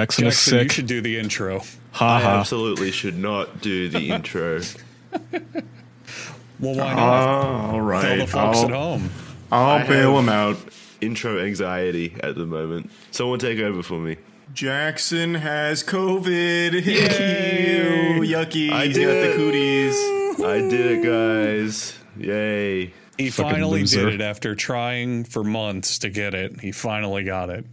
Jackson, is sick. you should do the intro. Ha I ha. absolutely should not do the intro. Well, why not? Ah, all Tell the folks at I'll, home. I'll I bail them out. intro anxiety at the moment. Someone take over for me. Jackson has COVID. Yay! Ew, yucky. I He's did got it. the cooties. I did it, guys. Yay. He Fucking finally loser. did it after trying for months to get it. He finally got it.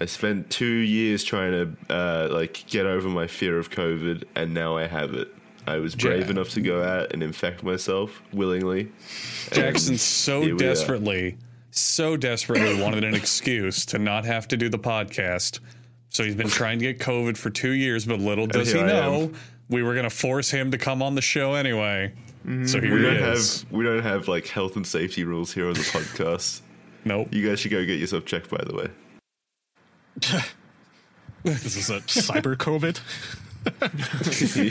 I spent two years trying to uh, like get over my fear of COVID, and now I have it. I was brave Ja- enough to go out and infect myself willingly. Jackson so here we are. desperately, so desperately wanted an excuse to not have to do the podcast. So he's been trying to get COVID for two years, but little does he here I am. know we were going to force him to come on the show anyway. So here We don't is. have we don't have like health and safety rules here on the podcast. nope. You guys should go get yourself checked, by the way. This is a cyber COVID.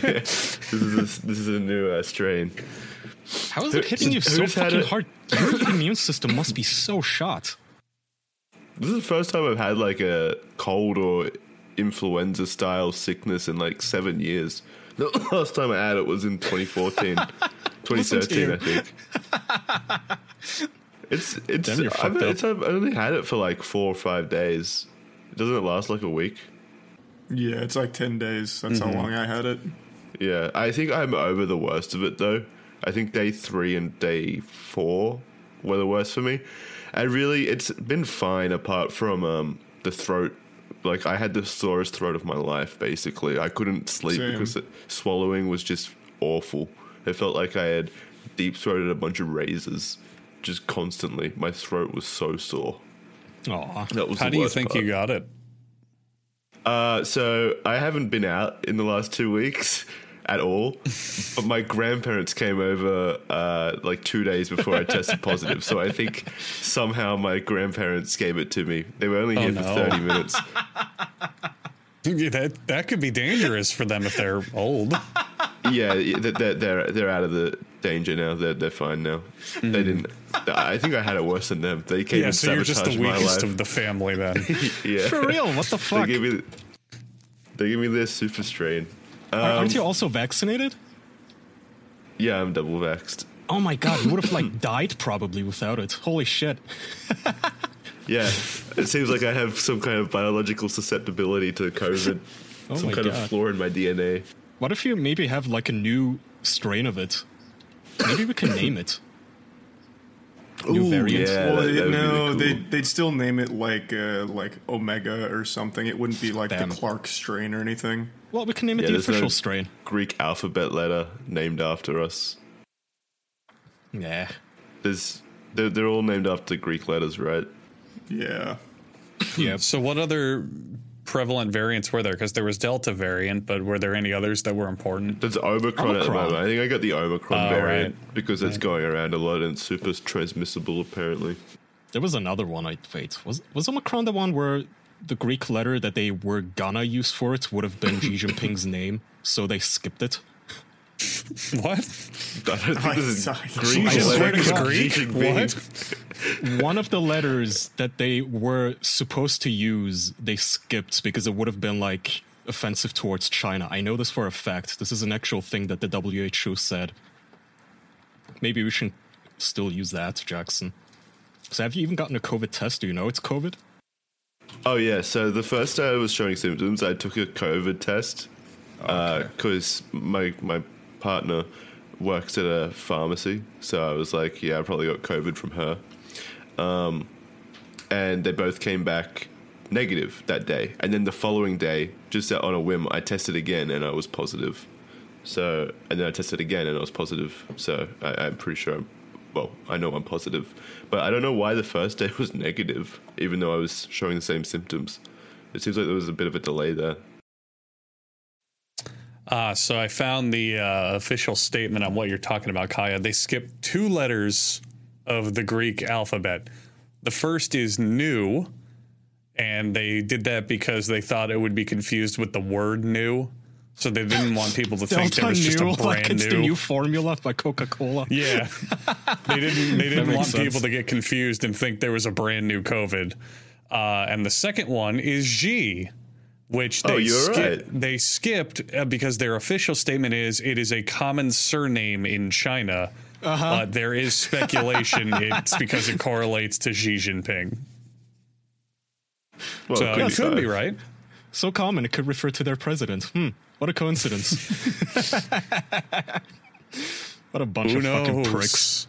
yeah. This is a, this is a new uh, strain. How is it hitting you so fucking hard? Your immune system must be so shot. This is the first time I've had like a cold or influenza style sickness in like seven years. The last time I had it was in 2014, 2013, I think. It's it's Damn, I've, it's I've only had it for like four or five days. Doesn't it last like a week? Yeah, it's like 10 days. That's Mm-hmm. how long I had it. Yeah, I think I'm over the worst of it though. I think day three and day four were the worst for me. And really, it's been fine apart from um, the throat. Like I had the sorest throat of my life. Basically, I couldn't sleep Same. because it, swallowing was just awful. It felt like I had deep throated a bunch of razors, just constantly. My throat was so sore. Aw. That was How do you think part. you got it? Uh, so I haven't been out in the last two weeks at all, but my grandparents came over uh, like two days before I tested positive. So I think somehow my grandparents gave it to me. They were only Oh, here no. for thirty minutes. That that could be dangerous for them if they're old. yeah, they're, they're they're they're out of the danger now. They're they're fine now. They didn't. I think I had it worse than them. They came Yeah, and so you're just the weakest of the family then. yeah, For real? What the fuck? they fuck? gave me. They gave me this super strain. Are- Aren't um, you also vaccinated? Yeah, I'm double vaxxed. Oh my god, you would have like died probably without it. Holy shit. Yeah, it seems like I have some kind of biological susceptibility to COVID. Oh some my kind of flaw in my DNA. What if you maybe have like a new strain of it? Maybe we can name it. New variant. yeah. well, that- that would be no, cool. they'd, they'd still name it like uh, like Omega or something. It wouldn't be like Damn. the Clark strain or anything. Well, we can name it Yeah, the there's no- official strain. Greek alphabet letter named after us. Yeah. There's they're, they're all named after Greek letters, right? Yeah. Yeah. So what other prevalent variants were there? Because there was Delta variant, but were there any others that were important? There's Omicron, at the moment. I think I got the Omicron Oh, variant right. because it's going around a lot and super transmissible apparently. There was another one. I wait. Was was Omicron the one where the Greek letter that they were gonna use for it would have been Xi Jinping's name, so they skipped it? What? I don't think this is Sorry. Greek. I swear to letter. God. Xi What? one of the letters that they were supposed to use, they skipped because it would have been like offensive towards China. I know this for a fact. This is an actual thing that the WHO said. Maybe we should still use that, Jackson. So have you even gotten a COVID test? Do you know it's COVID? Oh yeah, so the first day I was showing symptoms, I took a COVID test uh, because my my partner works at a pharmacy, so I was like, yeah, I probably got COVID from her. Um, and they both came back negative that day, and then the following day, just on a whim, I tested again and I was positive. So and then I tested again and I was positive. So I, I'm pretty sure. I'm, well, I know I'm positive, but I don't know why the first day was negative, even though I was showing the same symptoms. It seems like there was a bit of a delay there. Ah, so I found the uh, official statement on what you're talking about, Kaya. They skipped two letters of the Greek alphabet. The first is Nu, and they did that because they thought it would be confused with the word new. So they didn't want people to think there was just a new, brand like it's new. the new formula by Coca Cola. Yeah, they didn't. They didn't want sense. people to get confused and think there was a brand new COVID. Uh, and the second one is G, which Oh, they you're skip- right. they skipped uh, because their official statement is it is a common surname in China. Uh-huh. But there is speculation it's because it correlates to Xi Jinping. Well, So could it be could be right. So common, it could refer to their president. Hmm, what a coincidence. what a bunch Who of fucking pricks.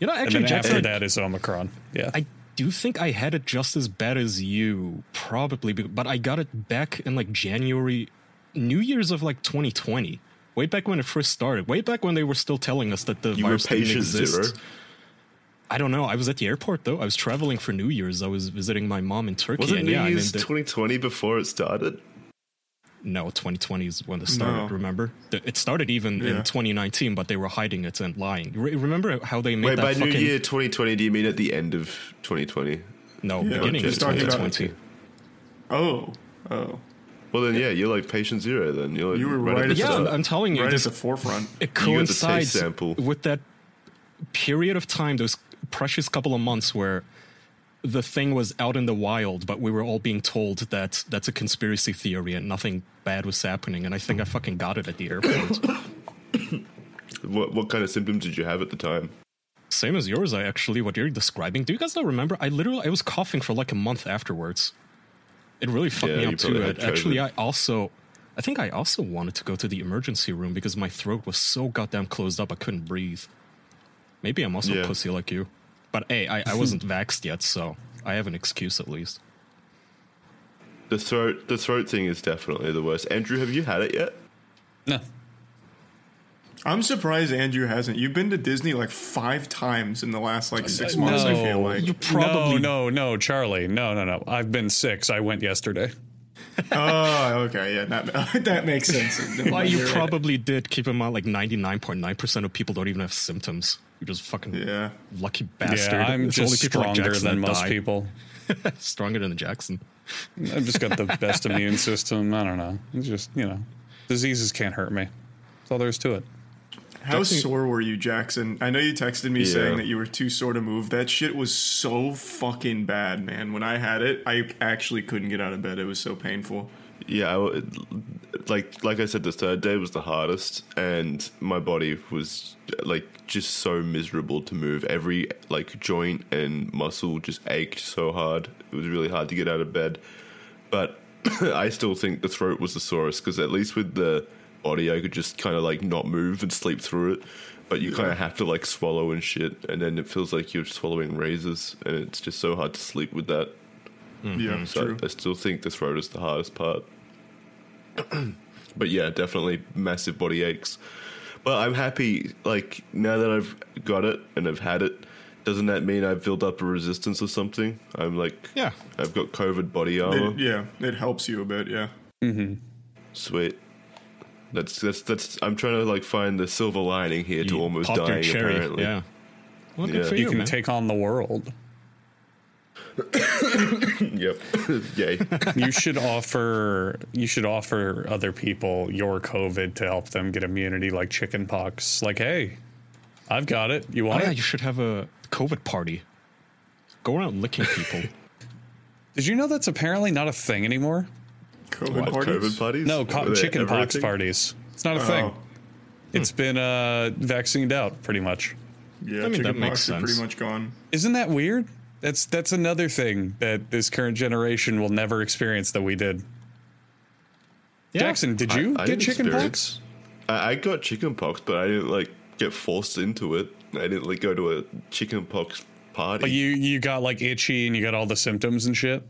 You know, And actually, then after that is Omicron. Yeah. I do think I had it just as bad as you, probably, but I got it back in like January, New Year's of like 2020. Way back when it first started. Way back when they were still telling us that the You virus didn't exist. zero. I don't know. I was at the airport though. I was traveling for New Year's. I was visiting my mom in Turkey. Was it and New yeah, I Year's mean, the- 2020 before it started? No, 2020 is when it started. No. Remember, it started even in 2019, but they were hiding it and lying. Re- remember how they made Wait, that by New Year 2020, do you mean at the end of 2020? no Yeah, beginning of just talking about- 2020? Oh, oh, Well, then, yeah, you're like patient zero. Then you're like You were right, right at Yeah, the I'm. I'm telling you, right this, at the forefront. it You got the taste coincides sample. with that period of time, those precious couple of months where the thing was out in the wild, but we were all being told that that's a conspiracy theory and nothing bad was happening. And I think I fucking got it at the airport. What, what kind of symptoms did you have at the time? Same as yours, I actually, what you're describing. Do you guys not remember? I literally, I was coughing for like a month afterwards. It really fucked Yeah, me up too. probably had It- Actually, I also, I think I also wanted to go to the emergency room because my throat was so goddamn closed up I couldn't breathe. Maybe I'm also Yeah. a pussy like you. But hey, I, I wasn't vaxxed yet, so I have an excuse at least. The throat, the throat thing is definitely the worst. Andrew, have you had it yet? no. I'm surprised Andrew hasn't. You've been to Disney like five times in the last like six months. I feel like. You probably No, no, no, Charlie. No, no, no. I've been six. I went yesterday. oh, okay, yeah, that that makes sense. Why you You're right. probably did. Keep in mind, like 99.9% of people don't even have symptoms. You're just fucking Yeah. lucky bastard. Yeah, I'm It's just people like stronger Jackson than most die. people. Stronger than Jackson. I've just got the best immune system. I don't know. It's just, you know, diseases can't hurt me. That's all there is to it. How sore were you, Jackson? I know you texted me Yeah. saying that you were too sore to move. That shit was so fucking bad, man. When I had it, I actually couldn't get out of bed. It was so painful. Yeah, I like like I said, the third day was the hardest, and my body was like just so miserable to move. Every like joint and muscle just ached so hard. It was really hard to get out of bed. But I still think the throat was the sorest because at least with the body, I could just kind of like not move and sleep through it. But you kind of have to like swallow and shit, and then it feels like you're swallowing razors, and it's just so hard to sleep with that. Yeah, So true. I still think the throat is the hardest part. but yeah, definitely massive body aches. But I'm happy, like, now that I've got it and I've had it, doesn't that mean I've built up a resistance or something? I'm like, Yeah. I've got COVID body armor. It, yeah, it helps you a bit. Yeah. Mm-hmm. Sweet. That's, that's, that's, I'm trying to, like, find the silver lining here to almost popped your dying, cherry, apparently. Yeah. Well, good Yeah. for You you, can man. take on the world. Yep. Yay. You should offer you should offer other people your COVID to help them get immunity like chickenpox. Like, hey, I've got it. You oh, want yeah, it? you should have a COVID party. Go around licking people. Did you know that's apparently not a thing anymore? COVID What, parties. COVID parties? No, Were co- chicken pox thing? parties. It's not a Oh, thing. It's been uh, vaccinated out pretty much. yeah, I mean, that chicken makes pox are pretty much gone. Isn't that weird? That's that's another thing that this current generation will never experience that we did. Yeah. Jackson, did you I- I get didn't chicken pox? I, I got chicken pox, but I didn't like get forced into it. I didn't like go to a chicken pox party. But you you got like itchy and you got all the symptoms and shit.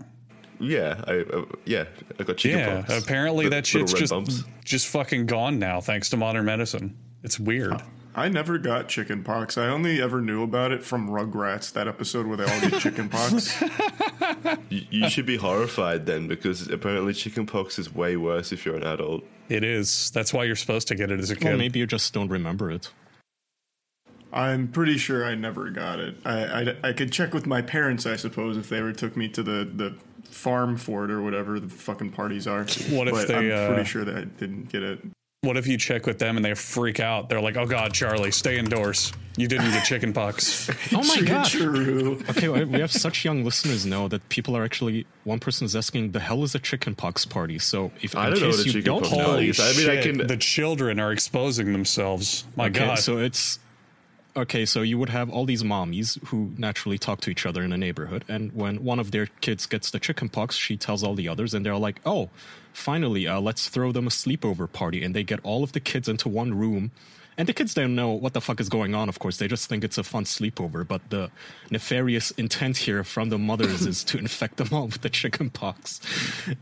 Yeah, I uh, yeah, I got chicken Yeah, pox. apparently Li- that shit's just bumps. just fucking gone now thanks to modern medicine. It's weird. I never got chicken pox. I only ever knew about it from Rugrats, that episode where they all get chicken pox. You, you should be horrified then, because apparently chicken pox is way worse if you're an adult. It is. That's why you're supposed to get it as a kid. Well, maybe you just don't remember it. I'm pretty sure I never got it. I, I, I could check with my parents, I suppose, if they ever took me to the, the farm for it or whatever the fucking parties are. What if but they, I'm uh, pretty sure that I didn't get it. What if you check with them and they freak out? They're like, "Oh God, Charlie, stay indoors. You didn't get chicken pox." Oh my True, god. True. Okay, we we have such young listeners now that people are actually. One person is asking, "The hell is a chickenpox party?" So, if I in don't know case what you don't chickenpox know, Holy. I mean, I can- The children are exposing themselves. My Okay, God. so it's okay. So you would have all these mommies who naturally talk to each other in a neighborhood, and when one of their kids gets the chickenpox, she tells all the others, and they're like, "Oh, finally, uh, let's throw them a sleepover party," and they get all of the kids into one room. And the kids don't know what the fuck is going on, of course. They just think it's a fun sleepover. But the nefarious intent here from the mothers is to infect them all with the chickenpox.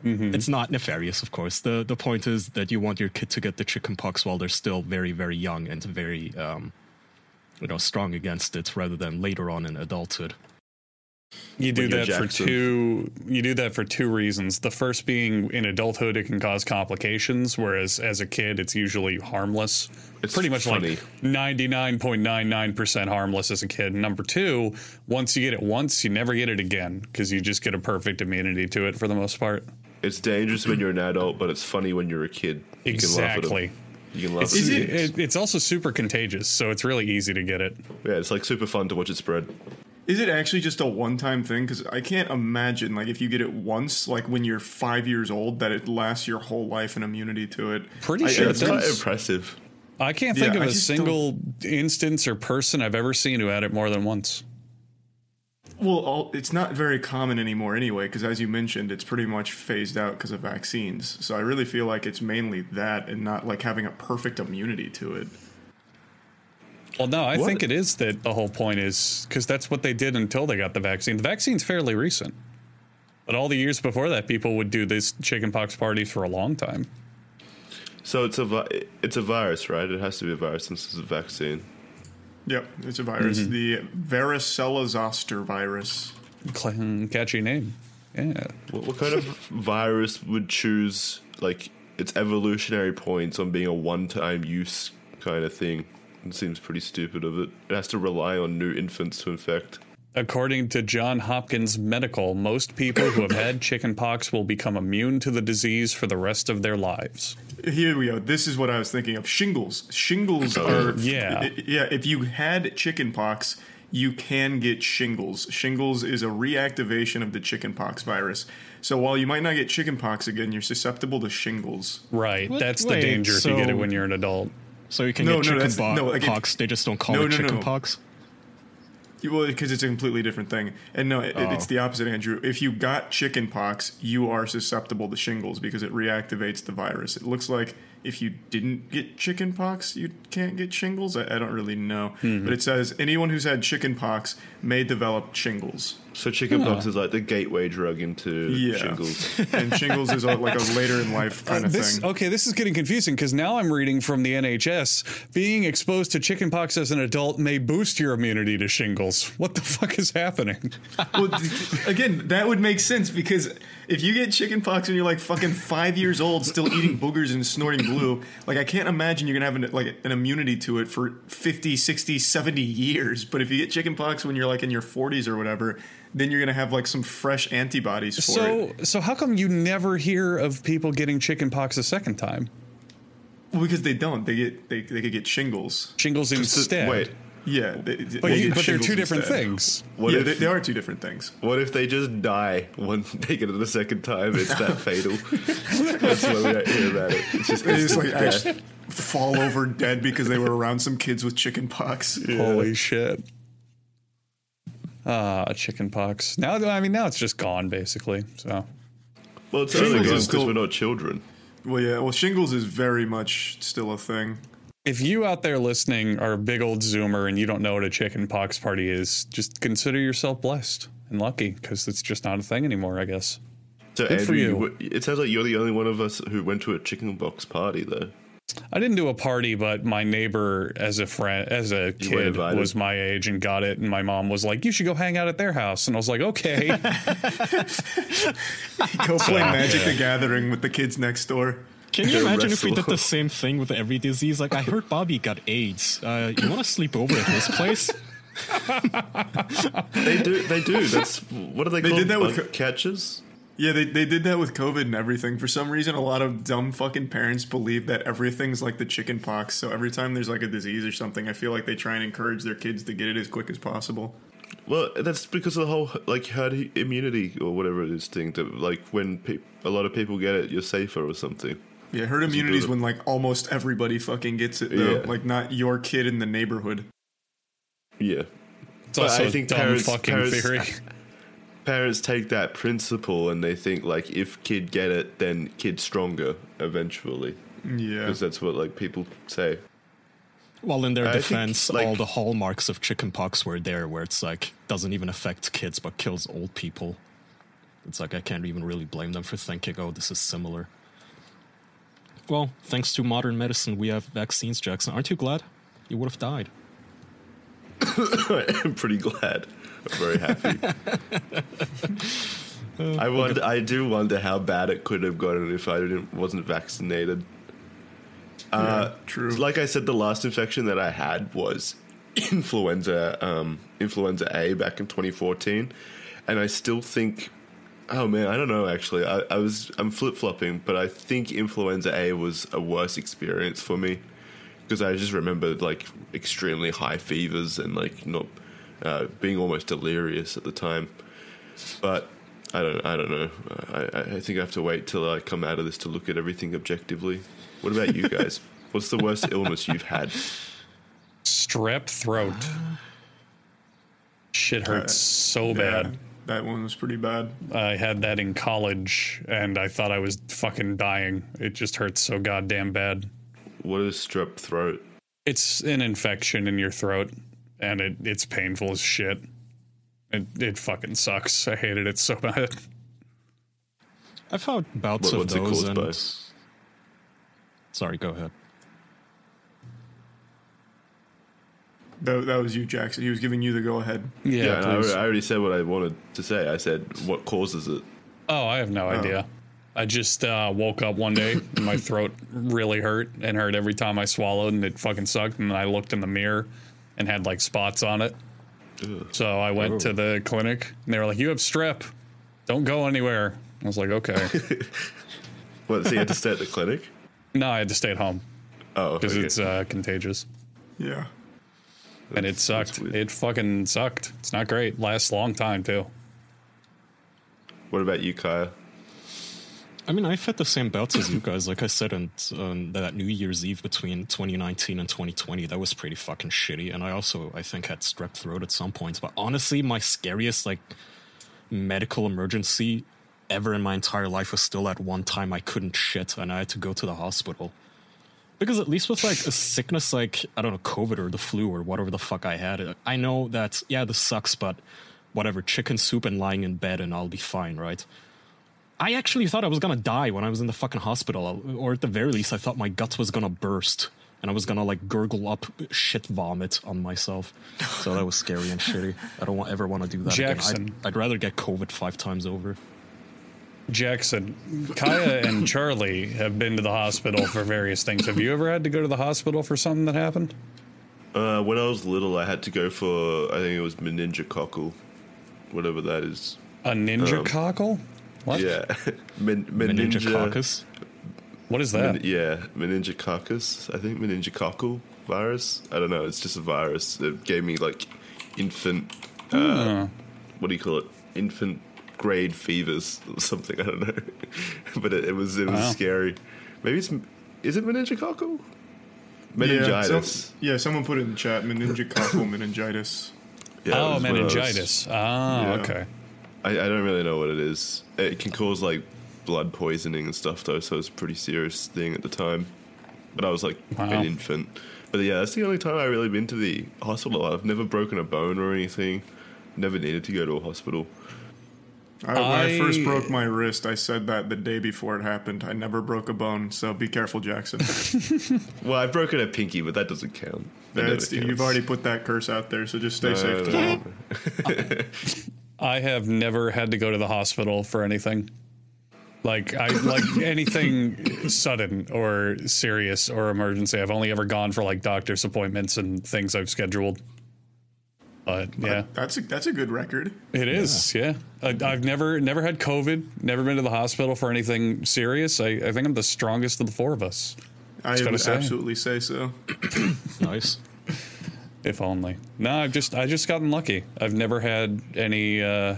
It's not nefarious, of course. The the point is that you want your kid to get the chickenpox while they're still very, very young and very um, you know, strong against it rather than later on in adulthood. You do When you're that for two. You do that for two reasons. The first being in adulthood, it can cause complications, whereas as a kid, it's usually harmless. It's pretty much funny. like ninety nine point nine nine percent harmless as a kid. Number two, once you get it once, you never get it again because you just get a perfect immunity to it for the most part. It's dangerous when you're an adult, but it's funny when you're a kid. You can laugh at 'em. Exactly. You can laugh It's, it. it- it- it's also super contagious, so it's really easy to get it. Yeah, it's like super fun to watch it spread. Is it actually just a one-time thing? Because I can't imagine, like, if you get it once, like when you're five years old, that it lasts your whole life and immunity to it. Pretty I- sure It's it quite impressive. I can't think Yeah, of I a just single instance or person I've ever seen who had it more than once. Well, all, it's not very common anymore anyway, because as you mentioned, it's pretty much phased out because of vaccines. So I really feel like it's mainly that and not like having a perfect immunity to it. Well, no, I What? think it is that the whole point is because that's what they did until they got the vaccine. The vaccine's fairly recent, but all the years before that, people would do these chickenpox parties for a long time. So it's a vi- it's a virus, right? It has to be a virus since it's a vaccine. Yep, it's a virus. Mm-hmm. The varicella zoster virus. Cl- Catchy name, yeah. What, what kind of virus would choose like its evolutionary points on being a one-time use kind of thing? It seems pretty stupid of it. It has to rely on new infants to infect. According to John Hopkins Medical, most people who have had chickenpox will become immune to the disease for the rest of their lives. Here we go. This is what I was thinking of. Shingles. Shingles Oh, are yeah. yeah. If you had chickenpox, you can get shingles. Shingles is a reactivation of the chickenpox virus. So while you might not get chickenpox again, you're susceptible to shingles. Right, What? that's the Wait, danger if you get it when you're an adult. So you can No, get no, that's- chicken no, like if- pox. They just don't call No, it no, no. chicken pox. Well, because it's a completely different thing. And no, it, it's Oh. the opposite, Andrew. If you got chickenpox, you are susceptible to shingles because it reactivates the virus. It looks like if you didn't get chickenpox, you can't get shingles. I, I don't really know, Hmm. but it says anyone who's had chickenpox may develop shingles. So chickenpox is like the gateway drug into Yeah. shingles. and shingles is a, like a later in life kind Uh, of this thing. okay, this is getting confusing because now I'm reading from the NHS. Being exposed to chickenpox as an adult may boost your immunity to shingles. What the fuck is happening? Well, again, that would make sense because if you get chickenpox when you're like fucking five years old, still eating boogers and snorting glue, like I can't imagine you're gonna have an, like an immunity to it for 50, 60, 70 years. But if you get chickenpox when you're like in your 40s or whatever, then you're gonna have like some fresh antibodies for it. So, so how come you never hear of people getting chickenpox a second time? Well, because they don't, they get they, they could get shingles. Shingles instead. Wait, Yeah, they, they but, you, but they're two different instead. things. what yeah, if they, they are two different things. what if they just die when they get it the second time? It's that fatal. That's why we don't hear about it. It's just They just like death. actually fall over dead because they were around some kids with chickenpox. Holy shit. Ah, chickenpox. Now, I mean, now it's just gone basically. So, Well, it's Shingles only is because still- we're not children. Well, yeah. Well, shingles is very much still a thing. If you out there listening are a big old zoomer and you don't know what a chickenpox party is, just consider yourself blessed and lucky because it's just not a thing anymore. I guess. So Good for Andrew, you. you it sounds like you're the only one of us who went to a chicken pox party, though. I didn't do a party, but my neighbor, as a friend, as a were kid, was my age and got it. And my mom was like, "You should go hang out at their house." And I was like, "Okay." Go play Magic the Gathering with the kids next door. Can you Go imagine if we did the same thing with every disease? Like, I heard Bobby got AIDS. Uh, you want to sleep over at his place? They do. They do. That's what are they, They called? did that with Bug co- catchers. Yeah, they, they did that with COVID and everything. For some reason, a lot of dumb fucking parents believe that everything's like the chicken pox. So every time there's like a disease or something, I feel like they try and encourage their kids to get it as quick as possible. Well, that's because of the whole like herd immunity or whatever it is thing. That like when pe- a lot of people get it, you're safer or something. Yeah, herd immunity is when like almost everybody fucking gets it though. Yeah. Like not your kid in the neighborhood. Yeah, It's But also I a think dumb parents- fucking parents- theory. parents take that principle and they think like if kid get it, then kid stronger eventually. Yeah. Because that's what like people say. Well, in their I think, defense, like- all the hallmarks of chickenpox were there, where it's like doesn't even affect kids but kills old people. It's like I can't even really blame them for thinking, "Oh, this is similar." Well, thanks to modern medicine, we have vaccines, Jackson. Aren't you glad? You would have died. I'm pretty glad. I'm very happy. I wonder. I do wonder how bad it could have gotten if I didn't wasn't vaccinated. Uh, true. Like I said, the last infection that I had was influenza, um, influenza A back in 2014, and I still think. Oh man, I don't know. Actually, I, I was I'm flip flopping, but I think influenza A was a worse experience for me because I just remember like extremely high fevers and like not uh, being almost delirious at the time. But I don't I don't know. I, I- think I have to wait till I come out of this to look at everything objectively. What about you guys? What's the worst illness you've had? Strep throat. Shit hurts so Yeah, bad. That one was pretty bad. I had that in college and I thought I was fucking dying. It just hurts so goddamn bad. What is strep throat? It's an infection in your throat and it, it's painful as shit. It, it fucking sucks. I hated it so bad. I've had bouts What- of what's it those. caused and... by? Sorry, go ahead. That, that was you, Jackson. He was giving you the go ahead. Yeah, Yeah, and I, already- I already said what I wanted to say. I said what causes it. Oh, I have no idea. I just uh, woke up one day and my throat really hurt and hurt every time I swallowed and it fucking sucked. And I looked in the mirror and had like spots on it. So I went to the clinic and they were like, You have strep. Don't go anywhere. I was like, Okay. What? So you had to stay at the clinic? no, I had to stay at home Oh, because okay. it's uh, contagious. Yeah. And it sucked. It fucking sucked. It's not great. Lasts a long time too. What about you, Kaya? I mean, I've had the same bouts as you guys. Like I said, and um, that New Year's Eve between 2019 and 2020, that was pretty fucking shitty. And I also, I think, had strep throat at some points. But honestly, my scariest like medical emergency ever in my entire life was still at one time I couldn't shit and I had to go to the hospital. Because at least with like a sickness like I don't know COVID or the flu or whatever the fuck I had, I know that yeah this sucks, but whatever chicken soup and lying in bed and I'll be fine, right? I actually thought I was gonna die when I was in the fucking hospital, or at the very least, I thought my guts was gonna burst and I was gonna like gurgle up shit vomit on myself. So that was scary and shitty. I don't ever want to do that Jackson. again. I'd, I'd rather get COVID five times over. Jackson, Kaya and Charlie have been to the hospital for various things. Have you ever had to go to the hospital for something that happened? Uh, when I was little, I had to go for I think it was meningococcal, whatever that is. A ninja Um, cockle? What? Yeah, Men- meninja, Meningococcus. What is that? men- yeah, meningococcus. I think meningococcal virus. I don't know. It's just a virus It gave me like infant. Uh, What do you call it? Infant grade fevers or something. I don't know. but it, it was it was Wow. scary. Maybe it's is it meningococcal? Yeah, Meningitis. so- yeah, someone put it in the chat. Meningococcal meningitis. Yeah, oh, was when I was- meningitis. Oh, Yeah. okay. I, I don't really know what it is. It can cause like blood poisoning and stuff, though, so it's a pretty serious thing at the time. But I was like Wow. an infant. But yeah, that's the only time I've really been to the hospital. I've never broken a bone or anything. Never needed to go to a hospital. I, when I first broke my wrist, I said that the day before it happened. I never broke a bone, so be careful, Jackson. Well, I've broken a pinky, but that doesn't count. That never That's, you've already put that curse out there, so just stay No, safe. no, tomorrow. no. I have never had to go to the hospital for anything. Like I like anything sudden or serious or emergency. I've only ever gone for like doctor's appointments and things I've scheduled. But yeah, That's a that's a good record. it is. Yeah, I, I've never never had COVID. Never been to the hospital for anything serious. I, I think I'm the strongest of the four of us. I gotta would say. absolutely say so. Nice. If only. No, I've just I just gotten lucky. I've never had any uh,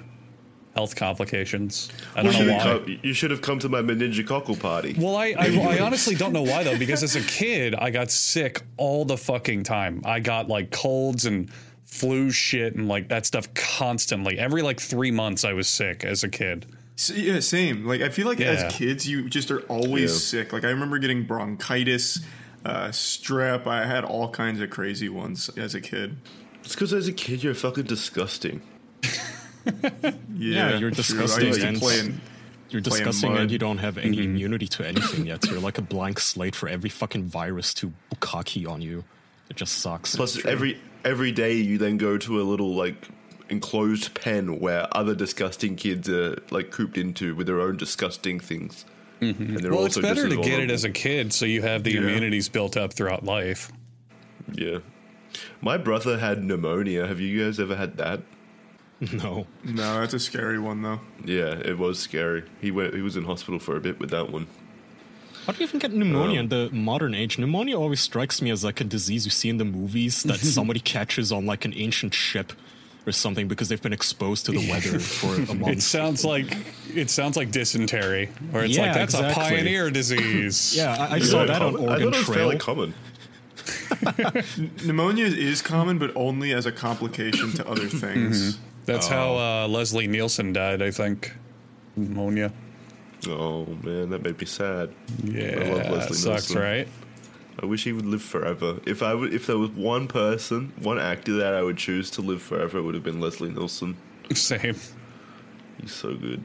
health complications. I don't You know why. come, you should have come to my meningococcus party. Well, I, I I honestly don't know why though, because as a kid I got sick all the fucking time. I got like colds and flu shit and like that stuff constantly. Every like three months I was sick as a kid. S- Yeah, same. Like I feel like Yeah. as kids, you just are always Yeah. sick. Like I remember getting bronchitis, uh, strep. I had all kinds of crazy ones as a kid. It's because as a kid you're fucking disgusting. Yeah, you're disgusting I used to and- play in, You're Play in discussing mud. and you don't have any Mm-hmm. immunity to anything yet. You're like a blank slate for every fucking virus to bukkake on you. It just sucks. Plus every every day you then go to a little like enclosed pen where other disgusting kids are like cooped into with their own disgusting things. And they're Mm-hmm. Well, it's better just to get it as a kid so you have the Yeah. immunities built up throughout life. Yeah. My brother had pneumonia. Have you guys ever had that? no. no, that's a scary one though. Yeah, it was scary. He went he was in hospital for a bit with that one. How do you even get pneumonia in the modern age? Pneumonia always strikes me as like a disease you see in the movies that somebody catches on like an ancient ship or something because they've been exposed to the weather for a month. It sounds like it sounds like dysentery, or it's Yeah, like that's exactly. a pioneer disease. yeah, I, I saw that on common? I Oregon thought it was Trail. fairly common. Pneumonia is common, but only as a complication to other things. That's how uh, Leslie Nielsen died, I think. Pneumonia. Oh man, that made me sad. Yeah, I love Leslie sucks, Nielsen. right? I wish he would live forever. If I would, if there was one person, one actor that I would choose to live forever, it would have been Leslie Nielsen. Same. He's so good.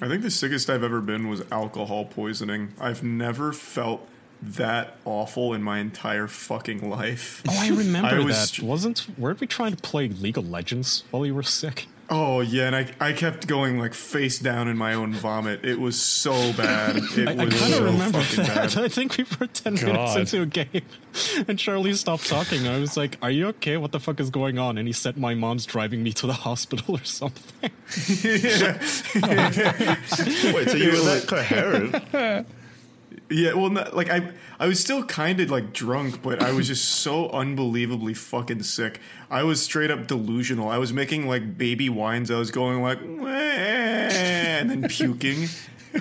I think the sickest I've ever been was alcohol poisoning. I've never felt that awful in my entire fucking life. Oh, I remember I was- that. Wasn't weren't we trying to play League of Legends while you were sick? Oh yeah, and I, I kept going like face down in my own vomit. It was so bad. It I, I was kind of so remember that. bad. I think we were 10 minutes into a game and Charlie stopped talking. I was like, Are you okay? What the fuck is going on? And he said, My mom's driving me to the hospital or something. Wait, so you were that coherent? Yeah, well, not, like I, I was still kind of like drunk, but I was just so unbelievably fucking sick. I was straight up delusional. I was making like baby whines. I was going like, and then puking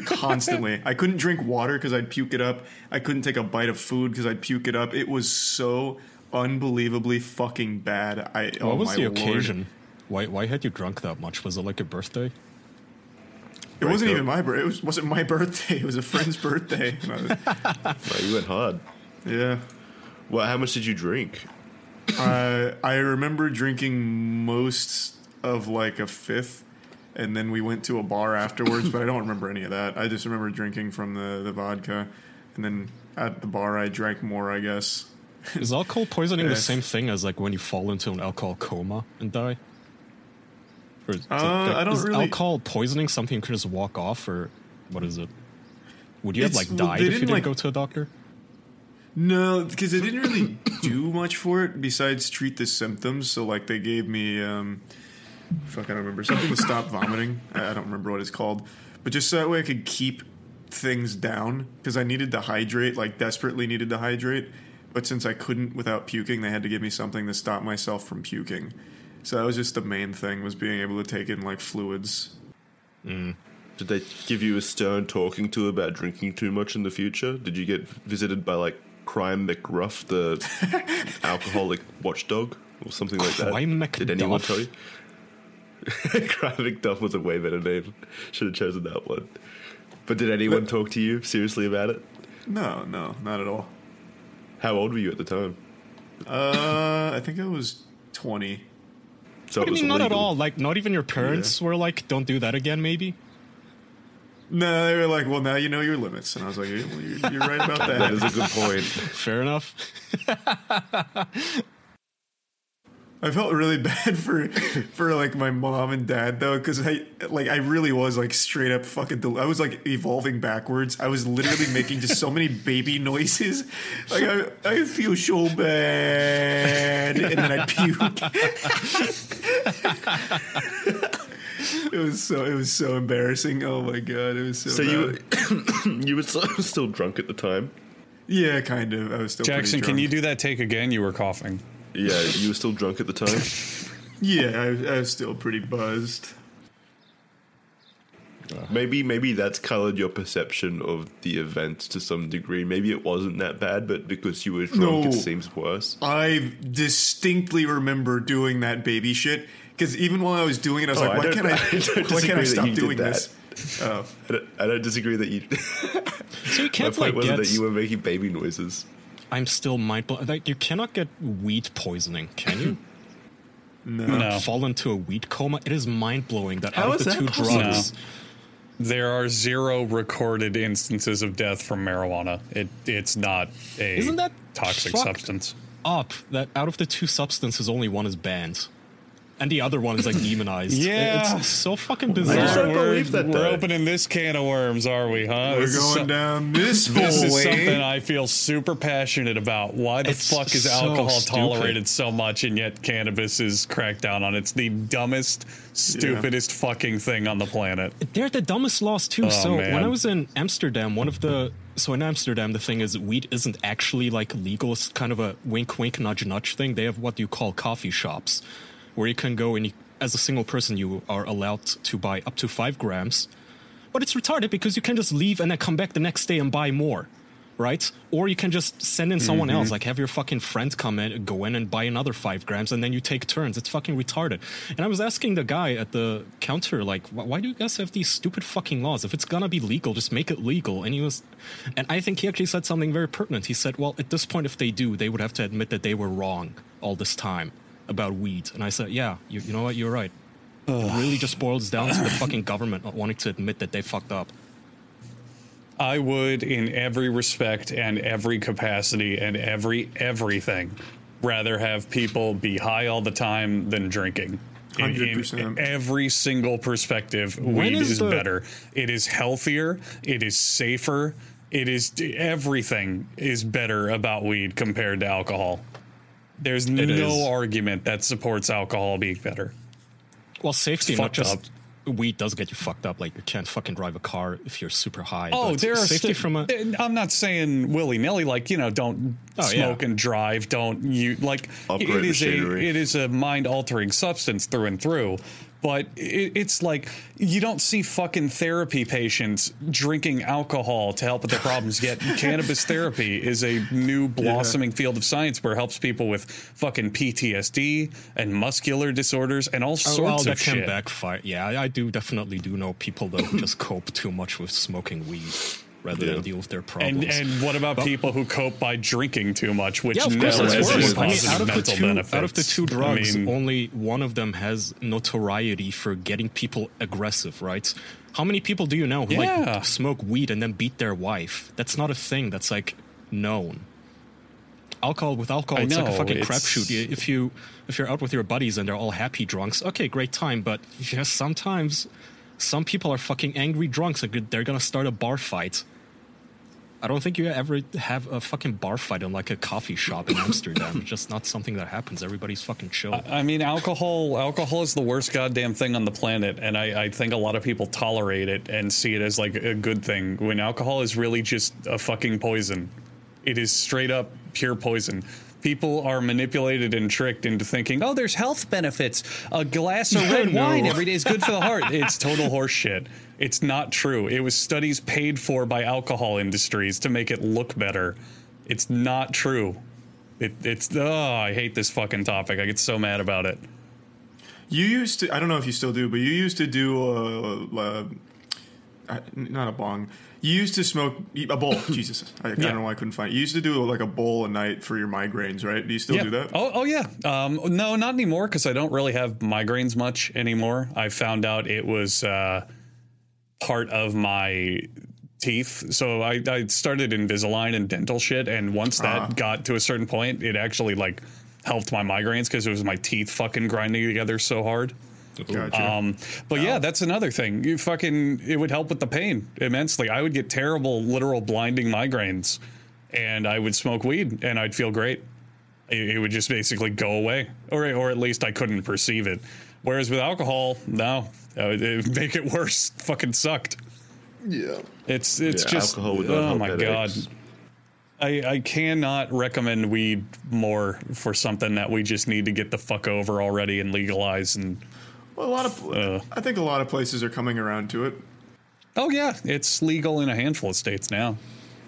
constantly. I couldn't drink water because I'd puke it up. I couldn't take a bite of food because I'd puke it up. It was so unbelievably fucking bad. I, oh What was my the Lord. occasion? Why, why had you drunk that much? Was it like a birthday? It wasn't Break even my birthday. It was, wasn't my birthday. It was a friend's birthday. Was- No, you went hard. yeah. Well, how much did you drink? I I remember drinking most of like a fifth, and then we went to a bar afterwards. but I don't remember any of that. I just remember drinking from the the vodka, and then at the bar I drank more. I guess. Is alcohol poisoning the same thing as like when you fall into an alcohol coma and die? Or is, Uh, I don't is really- alcohol poisoning something you can just walk off, or what is it? Would you have like died if you didn't, didn't like- go to a doctor? No, because they didn't really do much for it besides treat the symptoms. So like they gave me, um, fuck, I don't remember something to stop vomiting. I I don't remember what it's called, but just so that way I could keep things down because I needed to hydrate, like desperately needed to hydrate. But since I couldn't without puking, they had to give me something to stop myself from puking. So that was just the main thing was being able to take in like fluids. Did they give you a stern talking to about drinking too much in the future? Did you get visited by like Crime McGruff, the alcoholic watchdog, or something like that? Crime Did anyone McDuff? tell you? Crime McDuff was a way better name. Should have chosen that one. But did anyone talk to you seriously about it? No, no, not at all. How old were you at the time? Uh, I think I was twenty. So I mean, not at all. Like, not even your parents were like, "Don't do that again." Maybe. No, they were like, "Well, now you know your limits," and I was like, "Yeah, well, "You're, you're right about That that." is a good point. Fair enough. I felt really bad for for like my mom and dad though, because I like I really was like straight up fucking. Del- I was like evolving backwards. I was literally making just so many baby noises. Like I, I feel so bad, and then I puke. it was so it was so embarrassing. Oh my god, it was so. So bad. you you were still, still drunk at the time. yeah, kind of. I was still pretty Jackson, can you do that take again? You were coughing. Yeah, you were still drunk at the time. Yeah, I, I was still pretty buzzed. Uh, maybe maybe that's colored your perception of the event to some degree. Maybe it wasn't that bad, but because you were drunk, No. it seems worse. I distinctly remember doing that baby shit because even while I was doing it, I was Oh, like, I "Why can't I? I why can't I stop doing that. this?" Oh, I don't, I don't disagree that you. So you my can't point like wasn't get. that you were making baby noises. I'm still mind blown. Like you cannot get weed poisoning, can you? no. No. Fall into a weed coma. It is mind blowing that How out of the two possible? drugs, There are zero recorded instances of death from marijuana. It it's not a Isn't that toxic substance. up that out of the two substances, only one is banned, and the other one is like demonized. Yeah. it's so fucking just bizarre. don't we're, believe that, we're though. opening this can of worms, are we? Huh? We're This going some- down this This is hallway. something I feel super passionate about. Why the It's fuck is so alcohol stupid. tolerated so much and yet cannabis is cracked down on? It's the dumbest, stupidest fucking thing on the planet. They're the dumbest laws too. Oh, so when. I was in Amsterdam, one of the so in Amsterdam the thing is weed isn't actually like legal. It's kind of a wink wink nudge nudge thing. They have what you call coffee shops, where you can go and you, as a single person you are allowed to buy up to five grams. But it's retarded because you can just leave and then come back the next day and buy more. Right? Or you can just send in someone else, mm-hmm. like have your fucking friend come in, go in and buy another five grams, and then you take turns. It's fucking retarded. And I was asking the guy at the counter, like, why do you guys have these stupid fucking laws? If it's gonna be legal, just make it legal. And he was, and I think he actually said something very pertinent. He said, well, at this point, if they do, they would have to admit that they were wrong all this time about weed. And I said, yeah, you, you know what? You're right. It really just boils down to the fucking government not wanting to admit that they fucked up. I would, in every respect and every capacity and every everything, rather have people be high all the time than drinking. In, in 100%. every single perspective, When weed is is the- better. It is healthier. It is safer. It is everything is better about weed compared to alcohol. There's no is. argument that supports alcohol being better. Well, safety, It's not just up. weed does get you fucked up. Like you can't fucking drive a car if you're super high. Oh, but there are safety sti- from a. Eh, I'm not saying willy nilly, like you know, don't Oh, yeah. smoke and drive. Don't you like? Operate it is a it is a mind altering substance through and through. But it, it's like you don't see fucking therapy patients drinking alcohol to help with their problems. Yet cannabis therapy is a new blossoming field of science where it helps people with fucking PTSD and muscular disorders and all Oh, sorts well, of that can shit. backfire. Yeah, I, I do definitely do know people that just cope too much with smoking weed rather Yeah. than deal with their And problems. and what about people who cope by drinking too much, which yeah, never that's has any. I mean, out of the mental two, benefits. out of the two I drugs, mean, only one of them has notoriety for getting people aggressive. Right? How many people do you know who Yeah. like smoke weed and then beat their wife? That's not a thing. That's like known. Alcohol with alcohol, I it's like a fucking it's- crapshoot. If you if you're out with your buddies and they're all happy drunks, okay, great time. But yeah, sometimes some people are fucking angry drunks. Like they're gonna start a bar fight. I don't think you ever have a fucking bar fight in like a coffee shop in Amsterdam. It's just not something that happens. Everybody's fucking chill. I mean, alcohol. Alcohol is the worst goddamn thing on the planet, and I, I think a lot of people tolerate it and see it as like a good thing. When alcohol is really just a fucking poison. It is straight up pure poison. People are manipulated and tricked into thinking, "Oh, there's health benefits. A glass of red No. wine every day is good for the heart." It's total horseshit. It's not true. It was studies paid for by alcohol industries to make it look better. It's not true. It, it's oh, I hate this fucking topic. I get so mad about it. You used to, I don't know if you still do, but you used to do a, a, not a bong. You used to smoke a bowl. Jesus, I, I don't know why I couldn't find it. You used to do like a bowl a night for your migraines, right? Do you still yeah. do that? Oh, oh yeah. Um, no, not anymore because I don't really have migraines much anymore. I found out it was uh, part of my teeth. So I, I started Invisalign and dental shit, and once that Ah. got to a certain point, it actually like helped my migraines because it was my teeth fucking grinding together so hard. Gotcha. Um, but yeah, that's another thing. You fucking it would help with the pain immensely. I would get terrible, literal blinding migraines, and I would smoke weed, and I'd feel great. It, it would just basically go away, or or at least I couldn't perceive it. Whereas with alcohol, no, it would make it worse. Fucking sucked. Yeah. It's it's Yeah, just alcohol would not oh my headaches. god. I, I cannot recommend weed more for something that we just need to get the fuck over already and legalize and well, a lot of uh, I think a lot of places are coming around to it. oh yeah it's legal in a handful of states now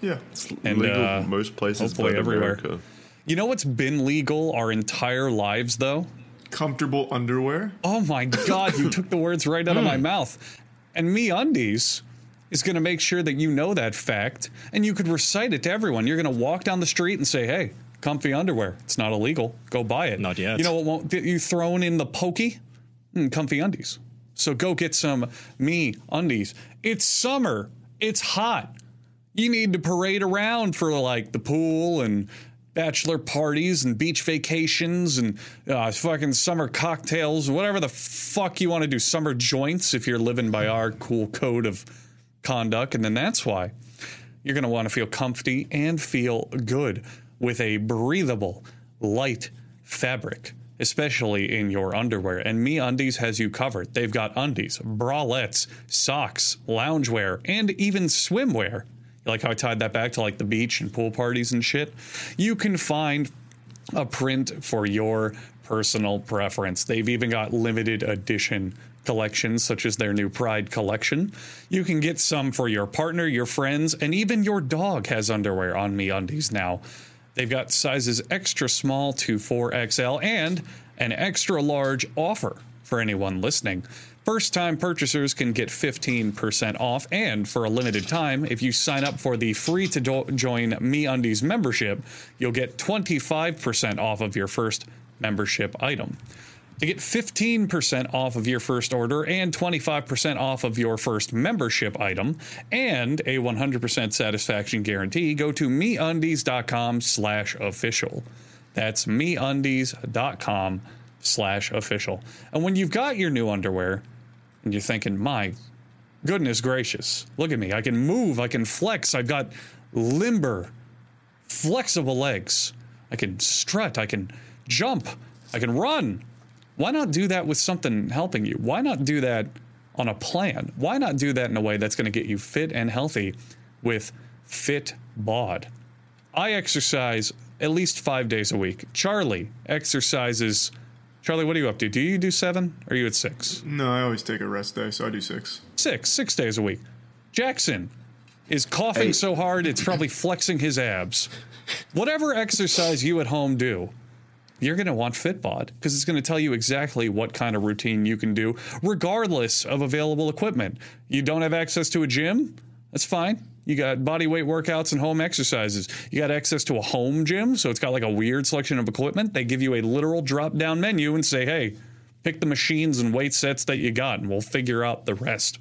Yeah. And, Legal uh, most places hopefully but everywhere. America. you know what's been legal our entire lives though Comfortable underwear. oh my god you took the words right out of my mouth and MeUndies is going to make sure that you know that fact and you could recite it to everyone you're going to walk down the street and say hey comfy underwear it's not illegal go buy it Not yet. you know what won't get you thrown in the pokey Mm, comfy undies so go get some me undies it's summer it's hot you need to parade around for like the pool and bachelor parties and beach vacations and uh, fucking summer cocktails, whatever the fuck you want to do, summer joints if you're living by our cool code of conduct. And then that's why you're going to want to feel comfy and feel good with a breathable, light fabric. Especially in your underwear. And MeUndies has you covered. They've got undies, bralettes, socks, loungewear, and even swimwear You like how I tied that back to like the beach and pool parties and shit. You can find a print for your personal preference. They've even got limited edition collections, such as their new Pride collection. You can get some for your partner, your friends, and even your dog has underwear on MeUndies now. They've got sizes extra small to 4XL and an extra large offer for anyone listening. First time purchasers can get 15% off, and for a limited time, if you sign up for the free to do- join MeUndies membership, you'll get 25% off of your first membership item. To get 15% off of your first order and 25% off of your first membership item and a 100% satisfaction guarantee, go to meundies.com slash official. That's meundies.com slash official. And when you've got your new underwear and you're thinking, my goodness gracious, look at me. I can move, I can flex, I've got limber, flexible legs. I can strut, I can jump, I can run. Why not do that with something helping you? Why not do that on a plan? Why not do that in a way that's going to get you fit and healthy with Fit Bod? I exercise at least five days a week. Charlie exercises. Charlie, what are you up to? Do you do seven? Or are you at six? No, I always take a rest day, so I do six. Six, six days a week. Jackson is coughing Hey. so hard it's probably flexing his abs. Whatever exercise you at home do, you're going to want Fitbod because it's going to tell you exactly what kind of routine you can do, regardless of available equipment. You don't have access to a gym? That's fine. You got body weight workouts and home exercises. You got access to a home gym, so it's got like a weird selection of equipment. They give you a literal drop down menu and say, hey, pick the machines and weight sets that you got, and we'll figure out the rest.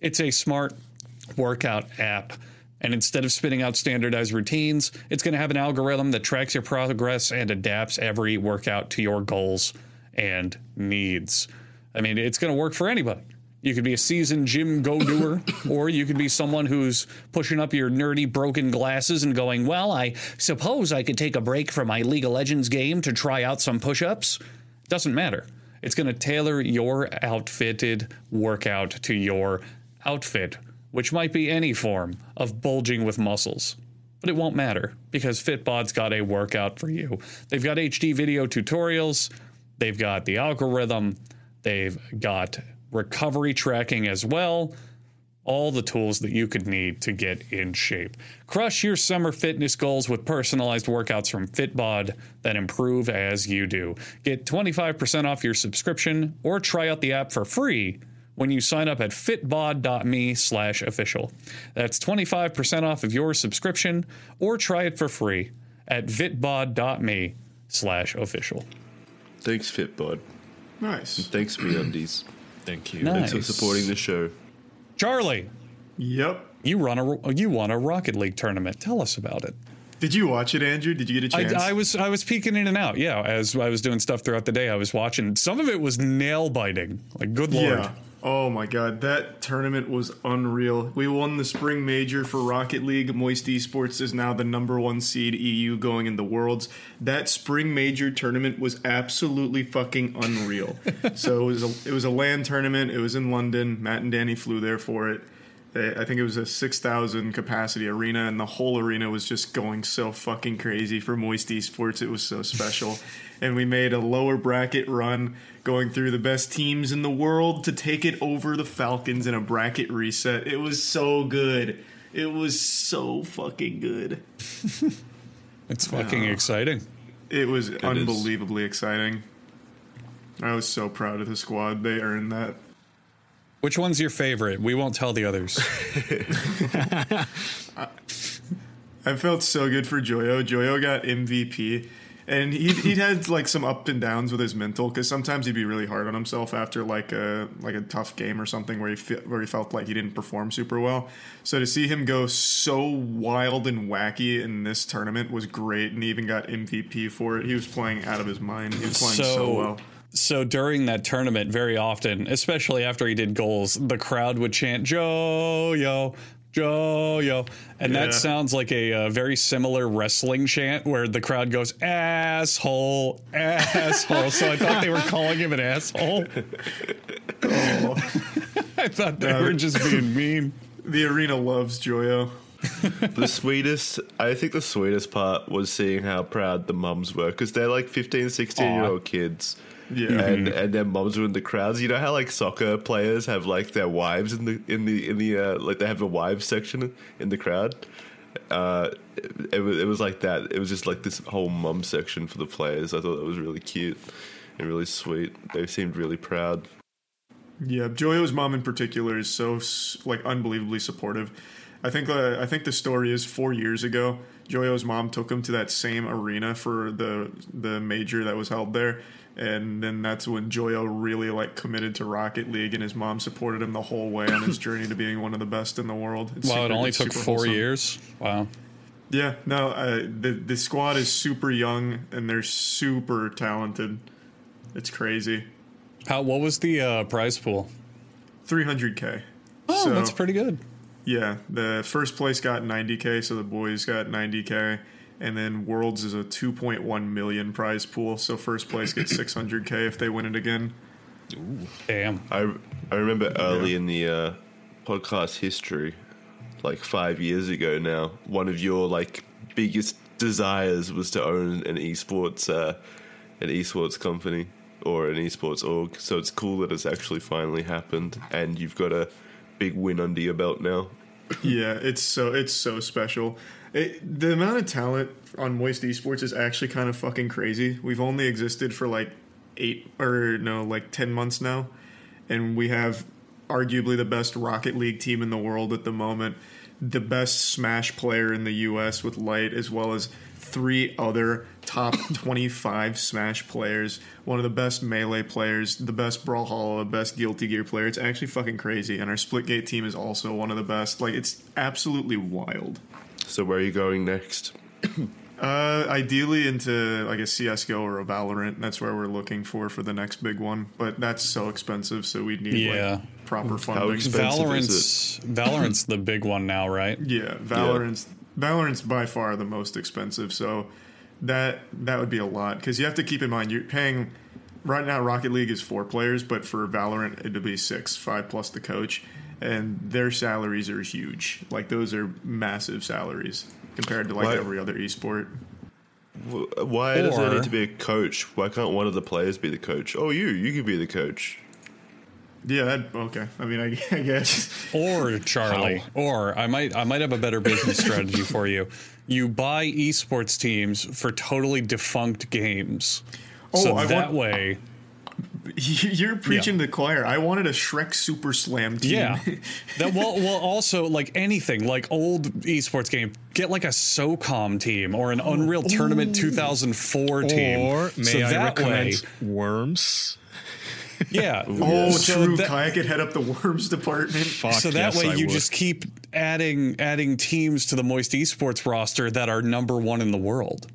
It's a smart workout app. And instead of spitting out standardized routines, it's going to have an algorithm that tracks your progress and adapts every workout to your goals and needs. I mean, it's going to work for anybody. You could be a seasoned gym go doer, or you could be someone who's pushing up your nerdy broken glasses and going, Well, I suppose I could take a break from my League of Legends game to try out some push ups. Doesn't matter. It's going to tailor your outfitted workout to your outfit, which might be any form of bulging with muscles. But it won't matter because Fitbod's got a workout for you. They've got HD video tutorials, they've got the algorithm, they've got recovery tracking as well. All the tools that you could need to get in shape. Crush your summer fitness goals with personalized workouts from Fitbod that improve as you do. Get 25% off your subscription or try out the app for free when you sign up at fitbod.me slash official. That's 25% off of your subscription or try it for free at fitbod.me slash official. Thanks, Fitbod. Nice. Thanks, MeUndies. Thank you. Nice. Thanks for supporting the show. Charlie, Yep. you run a you won a Rocket League tournament. Tell us about it. Did you watch it, Andrew? Did you get a chance? I, I was I was peeking in and out. Yeah, as I was doing stuff throughout the day, I was watching. Some of it was nail biting. Like, good lord. Yeah. Oh my god, that tournament was unreal. We won the spring major for Rocket League. Moist Esports is now the number one seed EU going in the worlds. That spring major tournament was absolutely fucking unreal. so it was a it was a LAN tournament. It was in London. Matt and Danny flew there for it. Uh, I think it was a 6,000 capacity arena, and the whole arena was just going so fucking crazy for Moist Esports. It was so special. and we made a lower bracket run going through the best teams in the world to take it over the Falcons in a bracket reset. It was so good. It was so fucking good. It's fucking exciting. It was unbelievably exciting. I was so proud of the squad. They earned that. Which one's your favorite? We won't tell the others. I felt so good for Joyo. Joyo got MVP, and he he had like some up and downs with his mental because sometimes he'd be really hard on himself after like a like a tough game or something where he fe- where he felt like he didn't perform super well. So to see him go so wild and wacky in this tournament was great, and he even got MVP for it. He was playing out of his mind. He was playing so, so well. So during that tournament, very often, especially after he did goals, the crowd would chant "Joyo." Joe yo, and Yeah. that sounds like a uh, very similar wrestling chant where the crowd goes asshole, asshole. so I thought they were calling him an asshole. I thought they No, were just being mean. The arena loves Joyo. the sweetest, I think the sweetest part was seeing how proud the mums were because they're like 15, 16 year old kids. Yeah. And and their moms were in the crowds. You know how like soccer players have like their wives in the in the in the uh, like they have a wives section in the crowd. Uh, it, it was it was like that. It was just like this whole mum section for the players. I thought that was really cute and really sweet. They seemed really proud. Yeah, Joyo's mom in particular is so like unbelievably supportive. I think uh, I think the story is four years ago. Joyo's mom took him to that same arena for the the major that was held there, and then that's when Joyo really like committed to Rocket League, and his mom supported him the whole way on his journey to being one of the best in the world. It's Wow, it only took four wholesome. years. Wow. Yeah, no, uh, the the squad is super young and they're super talented. It's crazy. How? What was the uh, prize pool? 300k. Oh, So- that's pretty good. Yeah, the first place got 90k, so the boys got 90k, and then Worlds is a 2.1 million prize pool, so first place gets 600k if they win it again. Damn. I I remember early in the uh, podcast history, like five years ago now, one of your like biggest desires was to own an esports uh, an esports company or an esports org. So it's cool that it's actually finally happened, and you've got a big win under your belt now. yeah, it's so it's so special. It, the amount of talent on Moist Esports is actually kind of fucking crazy. We've only existed for like eight or no, like ten months now, and we have arguably the best Rocket League team in the world at the moment, the best Smash player in the U.S. with Light, as well as three other top 25 Smash players, one of the best Melee players, the best Brawlhalla, the best Guilty Gear player. It's actually fucking crazy. And our Splitgate team is also one of the best. Like, it's absolutely wild. So where are you going next? Uh, ideally into like a CS:GO or a Valorant. That's where we're looking for for the next big one. But that's so expensive, so we'd need Yeah. like proper funding. expensive? Valorant's Valorant's the big one now, right? Yeah, Valorant's Valorant's by far the most expensive. So that that would be a lot because you have to keep in mind you're paying right now. Rocket League is four players, but for Valorant it'd be six, five plus the coach, and their salaries are huge. Like those are massive salaries compared to like Why- every other esport. Wh- Why does there need to be a coach? Why can't one of the players be the coach? Oh, you, you could be the coach. Yeah, that, okay. I mean, I, I guess. Or Charlie, or I might I might have a better business strategy for you. You buy esports teams for totally defunct games. Oh, so Oh, I that want- way, You're preaching to the choir. I wanted a Shrek Super Slam team. yeah. that well, well, also like anything, like old esports game, get like a SOCOM team or an Unreal oh. Tournament 2004 team. Or may so I that recommend way, Worms? Yeah. Oh, So true. that- Kaya could head up the worms department. Fuck, so that yes, way I you would. just keep adding adding teams to the Moist Esports roster that are number one in the world.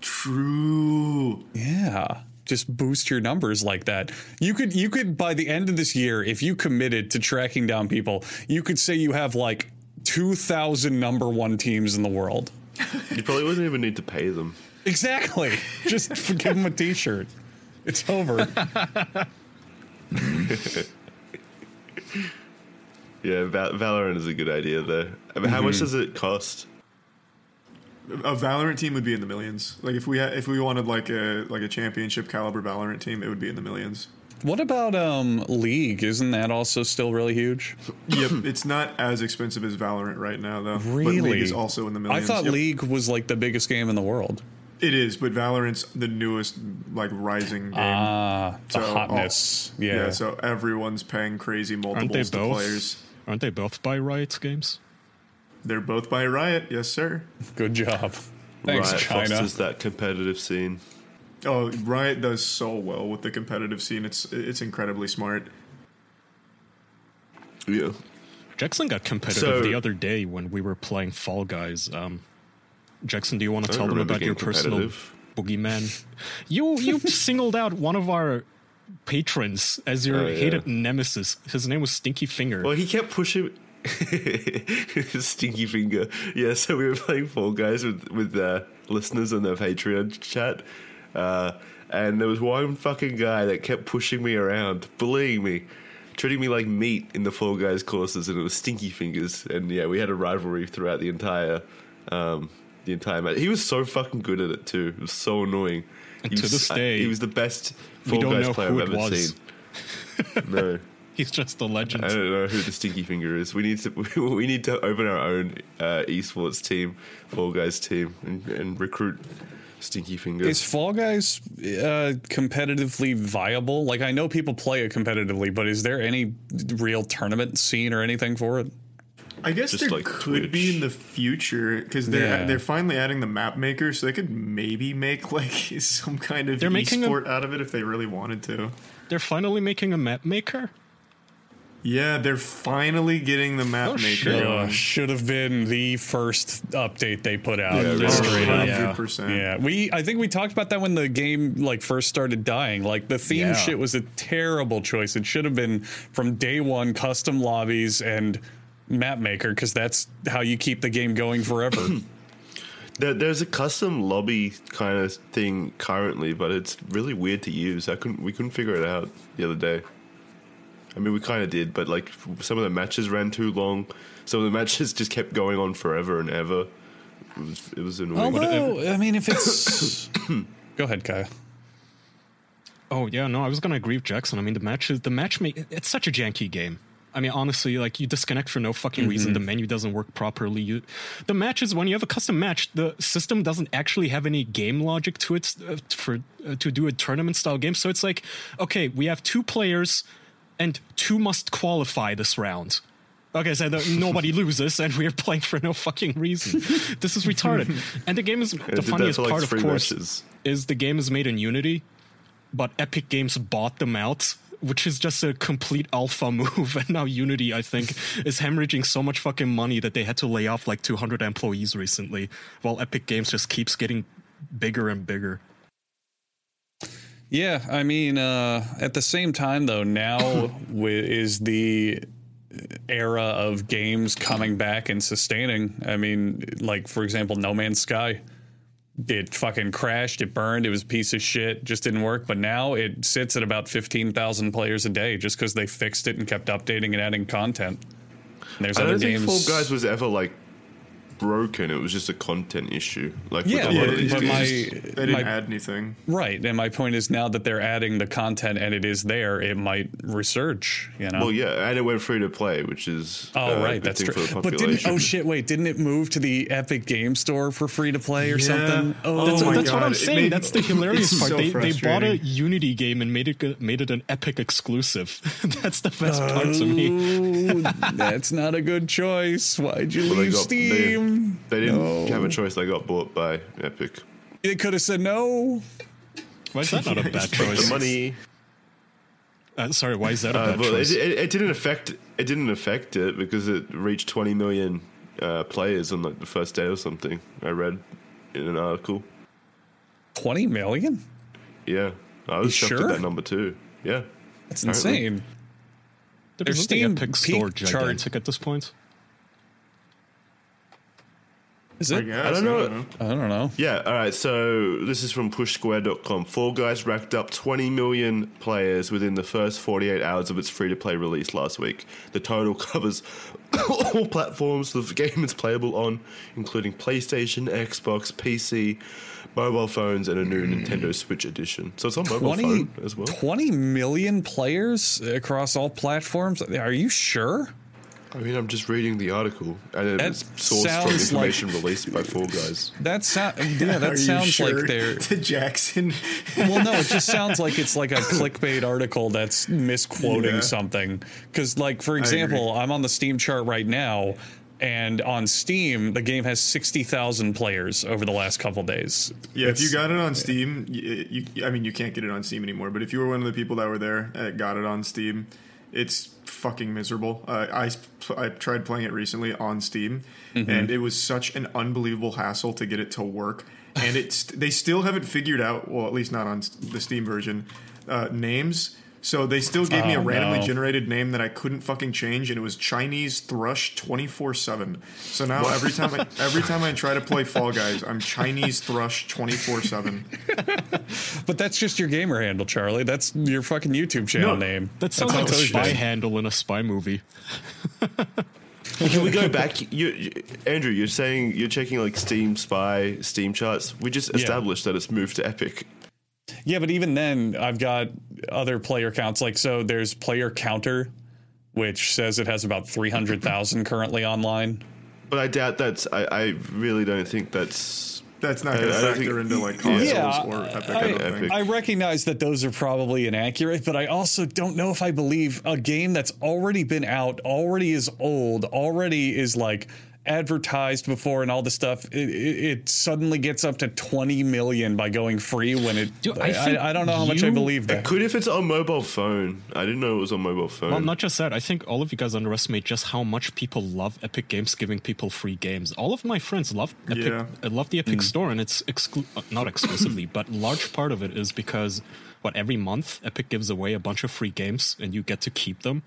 True. Yeah. Just boost your numbers like that. You could you could by the end of this year, if you committed to tracking down people, you could say you have like two thousand number one teams in the world. You probably wouldn't even need to pay them. Exactly. Just give them a T-shirt. It's over. Yeah, Val- Valorant is a good idea though. I mean, how much mm-hmm. does it cost? A Valorant team would be in the millions. Like if we had, if we wanted like a like a championship caliber Valorant team, it would be in the millions. What about um League? Isn't that also still really huge? Yep, it's not as expensive as Valorant right now though. But Really? League is also in the millions. I thought Yep. League was like the biggest game in the world. It is, but Valorant's the newest like rising game. Ah, the hotness. oh, yeah. so everyone's paying crazy Aren't they multiples to both? players. Aren't they both by Riot Games? They're both by Riot, yes sir. Good job. Thanks, Riot China. fosters that competitive scene. Oh, Riot does so well with the competitive scene. It's it's incredibly smart. Yeah. Jackson got competitive So- the other day when we were playing Fall Guys. Um, Jackson, do you want to tell them about your personal competitive. boogeyman? You you singled out one of our patrons as your Oh, yeah. hated nemesis. His name was Stinky Finger. Well, he kept pushing. Stinky finger. Yeah, so we were playing Fall Guys with with uh, listeners on the Patreon chat, uh, and there was one fucking guy that kept pushing me around, bullying me, treating me like meat in the Fall Guys courses, and it was Stinky Fingers. And yeah, we had a rivalry throughout the entire um, the entire match. He was so fucking good at it too. It was so annoying. He to was, this day, he was the best Fall Guys player I've ever was. seen. No. He's just a legend. I don't know who the Stinky Finger is. We need to we need to open our own uh, esports team, Fall Guys team, and, and recruit Stinky Finger. Is Fall Guys uh, competitively viable? Like, I know people play it competitively, but is there any real tournament scene or anything for it? I guess Just there like could be in the future because they're Yeah. they're finally adding the map maker, so they could maybe make like some kind of They're making a- esport out of it if they really wanted to. They're finally making a map maker. Yeah, they're finally getting the map Oh, maker. shit. Uh, should have been the first update they put out. Yeah, Just really. straight up. Yeah. 100%. Yeah, we I think we talked about that when the game like first started dying. Like the theme Yeah. shit was a terrible choice. It should have been from day one custom lobbies and map maker because that's how you keep the game going forever. There's a custom lobby kind of thing currently, but it's really weird to use. I couldn't we couldn't figure it out the other day. I mean, we kind of did, but like some of the matches ran too long. Some of the matches just kept going on forever and ever. It was, it was annoying. Although, I mean, if it's go ahead, Kaya. Oh yeah, no, I was gonna agree with Jackson. I mean, the match is the match make it's such a janky game. I mean, honestly, like you disconnect for no fucking reason. The menu doesn't work properly. You, the matches when you have a custom match, the system doesn't actually have any game logic to it uh, for uh, to do a tournament style game. So it's like, okay, we have two players, and two must qualify this round. Okay, so that nobody loses, and we're playing for no fucking reason. this is retarded. And the game is the funniest like, part, of course matches. is the game is made in Unity, but Epic Games bought them out, which is just a complete alpha move. And now Unity, I think, is hemorrhaging so much fucking money that they had to lay off like 200 employees recently, while Epic Games just keeps getting bigger and bigger. Yeah, I mean, uh, at the same time, though, now is the era of games coming back and sustaining. I mean, like for example, No Man's Sky. It fucking crashed. It burned. It was a piece of shit. Just didn't work. But now it sits at about fifteen thousand players a day, just because they fixed it and kept updating and adding content. And there's I other don't think games. Fall Guys was ever like broken. It was just a content issue. Like Yeah, with a lot Yeah, of these but it's my- they didn't my- add anything. right. And my point is now that they're adding the content and it is there, it might resurge. You know. well, yeah, and it went free to play, which is Oh uh, right, good that's true. But didn't oh shit, wait, didn't it move to the Epic Game Store for free to play or Yeah. something? Oh That's, my that's what I'm saying. made- that's the hilarious part. so they, they bought a. Unity game and made it made it an Epic exclusive. that's the best part to me. That's not a good choice. Why'd you Well, leave got- Steam? They didn't No. have a choice. They got bought by Epic. They could have said no. Why is that not a bad choice? The choice? money. Uh, sorry, why is that a Uh, bad well, it, choice? it, it didn't affect it didn't affect it because it reached 20 million uh, players on like the first day or something. I read in an article. 20 million? Yeah, I was You shocked sure? at that number too. Yeah, That's Apparently. insane. But their isn't the Steam Epic peak Store chart- gigantic at this point? Is I it? guess. I don't know. I don't know. yeah. All right, so this is from PushSquare.com. Fall Guys racked up 20 million players within the first 48 hours of its free-to-play release last week. The total covers all platforms the game is playable on, including PlayStation, Xbox, PC, mobile phones, and a new Nintendo Switch edition. So it's on mobile phone as well. 20 million players across all platforms? Are you sure? I mean, I'm just reading the article, and That it's sourced from sounds like- information released by Fall Guys. That sound yeah, Are that you sounds sure like they're to Jackson. well no, it just sounds like it's like a clickbait article that's misquoting Yeah. something. Cuz like for example, I'm on the Steam chart right now and on Steam the game has 60,000 players over the last couple days. Yeah, if you got it on Steam, you, you, I mean, you can't get it on Steam anymore. But if you were one of the people that were there that got it on Steam, it's fucking miserable. Uh, I I tried playing it recently on Steam, Mm-hmm. and it was such an unbelievable hassle to get it to work. And it's they still haven't figured out. Well, at least not on the Steam version. Uh, names. So they still gave me a Oh, randomly no. generated name that I couldn't fucking change, and it was Chinese Thrush twenty four seven. So now every time I every time I try to play Fall Guys, I'm Chinese Thrush twenty four seven. But that's just your gamer handle, Charlie. That's your fucking YouTube channel No, name. That sounds That's like a spy it is. handle in a spy movie. Can we go back? You, you, Andrew, you're saying you're checking like Steam Spy, Steam charts. We just established that it's moved to Epic. Yeah, but even then, I've got other player counts. Like, so there's player counter, which says it has about 300,000 currently online. But I doubt that's. I, I really don't think that's. That's not going to factor think- into like Yeah. or Epic. I, I, don't think. I recognize that those are probably inaccurate, but I also don't know if I believe a game that's already been out, already is old, already is like advertised before and all this stuff. It, it, it suddenly gets up to 20 million by going free when it. Dude, I I, I, don't know how much I believe that. It could if it's on mobile phone. I didn't know it was on mobile phone. Well, not just that. I think all of you guys underestimate just how much people love Epic Games giving people free games. All of my friends love Epic, Yeah. uh, love the. Epic Store, and it's exclu- uh, not exclusively, but large part of it is because what every month Epic gives away a bunch of free games, and you get to keep them.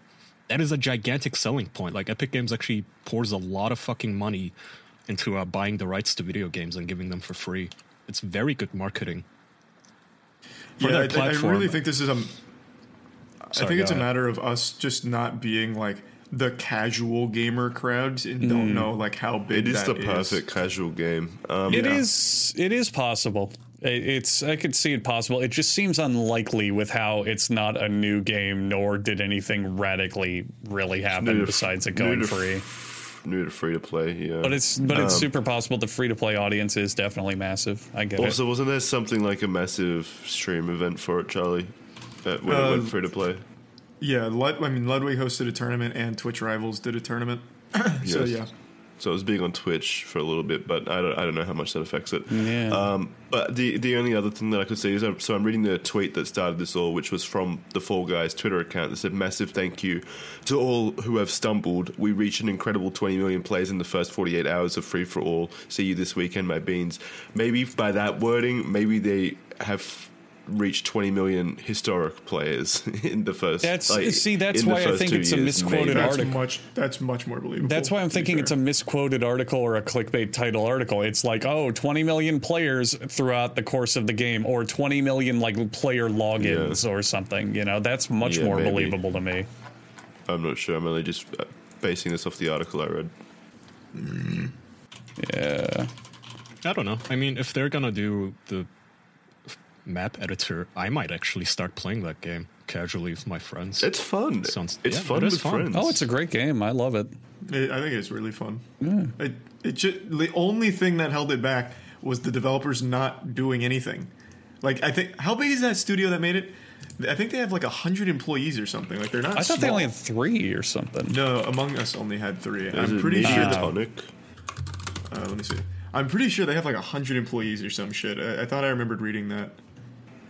That is a gigantic selling point. Like Epic Games actually pours a lot of fucking money into uh, buying the rights to video games and giving them for free. It's very good marketing. For yeah, I, I really think this is a. I Sorry, think it's a matter of us just not being like the casual gamer crowd and Hmm. don't know like how big it is that the perfect casual game. Um, It Yeah. is. It is possible. It- It's. I could see it possible. It just seems unlikely with how it's not a new game, nor did anything radically really happen to- besides it new going to free. new to free to play. Yeah, But it's. But it's Um, super possible. The free to play audience is definitely massive. I get Also, it. wasn't there something like a massive stream event for it, Charlie? That when it Uh, went free to play. Yeah, Lud- I mean Ludwig hosted a tournament and Twitch Rivals did a tournament. so Yes. yeah, So it was big on Twitch for a little bit, but I don't, I don't know how much that affects it. Yeah. Um, but the the only other thing that I could see is uh, so I'm reading the tweet that started this all, which was from the Fall Guys Twitter account that said, "Massive thank you to all who have stumbled. We reached an incredible 20 million plays in the first 48 hours of Free for All. See you this weekend, my beans." Maybe by that wording, maybe they have reached 20 million historic players in the first. That's- like, see, that's why I think two it's a misquoted maybe. that's article. much that's much more believable. That's why I'm thinking it's a misquoted article or a clickbait title article. It's like, oh, 20 million players throughout the course of the game, or 20 million like player logins or something. You know, that's much Yeah, more maybe. believable to me. I'm not sure. I'm only just uh, basing this off the article I read. Yeah. I don't know. I mean, if they're gonna do the map editor, I might actually start playing that game casually with my friends. It's fun. Sounds- it's yeah, fun it is with fun. friends. Oh, it's a great game. I love it. It, I think it's really fun. It, it ju- the only thing that held it back was the developers not doing anything. Like I think, how big is that studio that made it? I think they have like hundred employees or something. Like they're not. I thought they only had three or something. No, Among Us only had three. Is I'm pretty sure. That, Mediatonic? uh, let me see. I'm pretty sure they have like hundred employees or some shit. I, I thought I remembered reading that.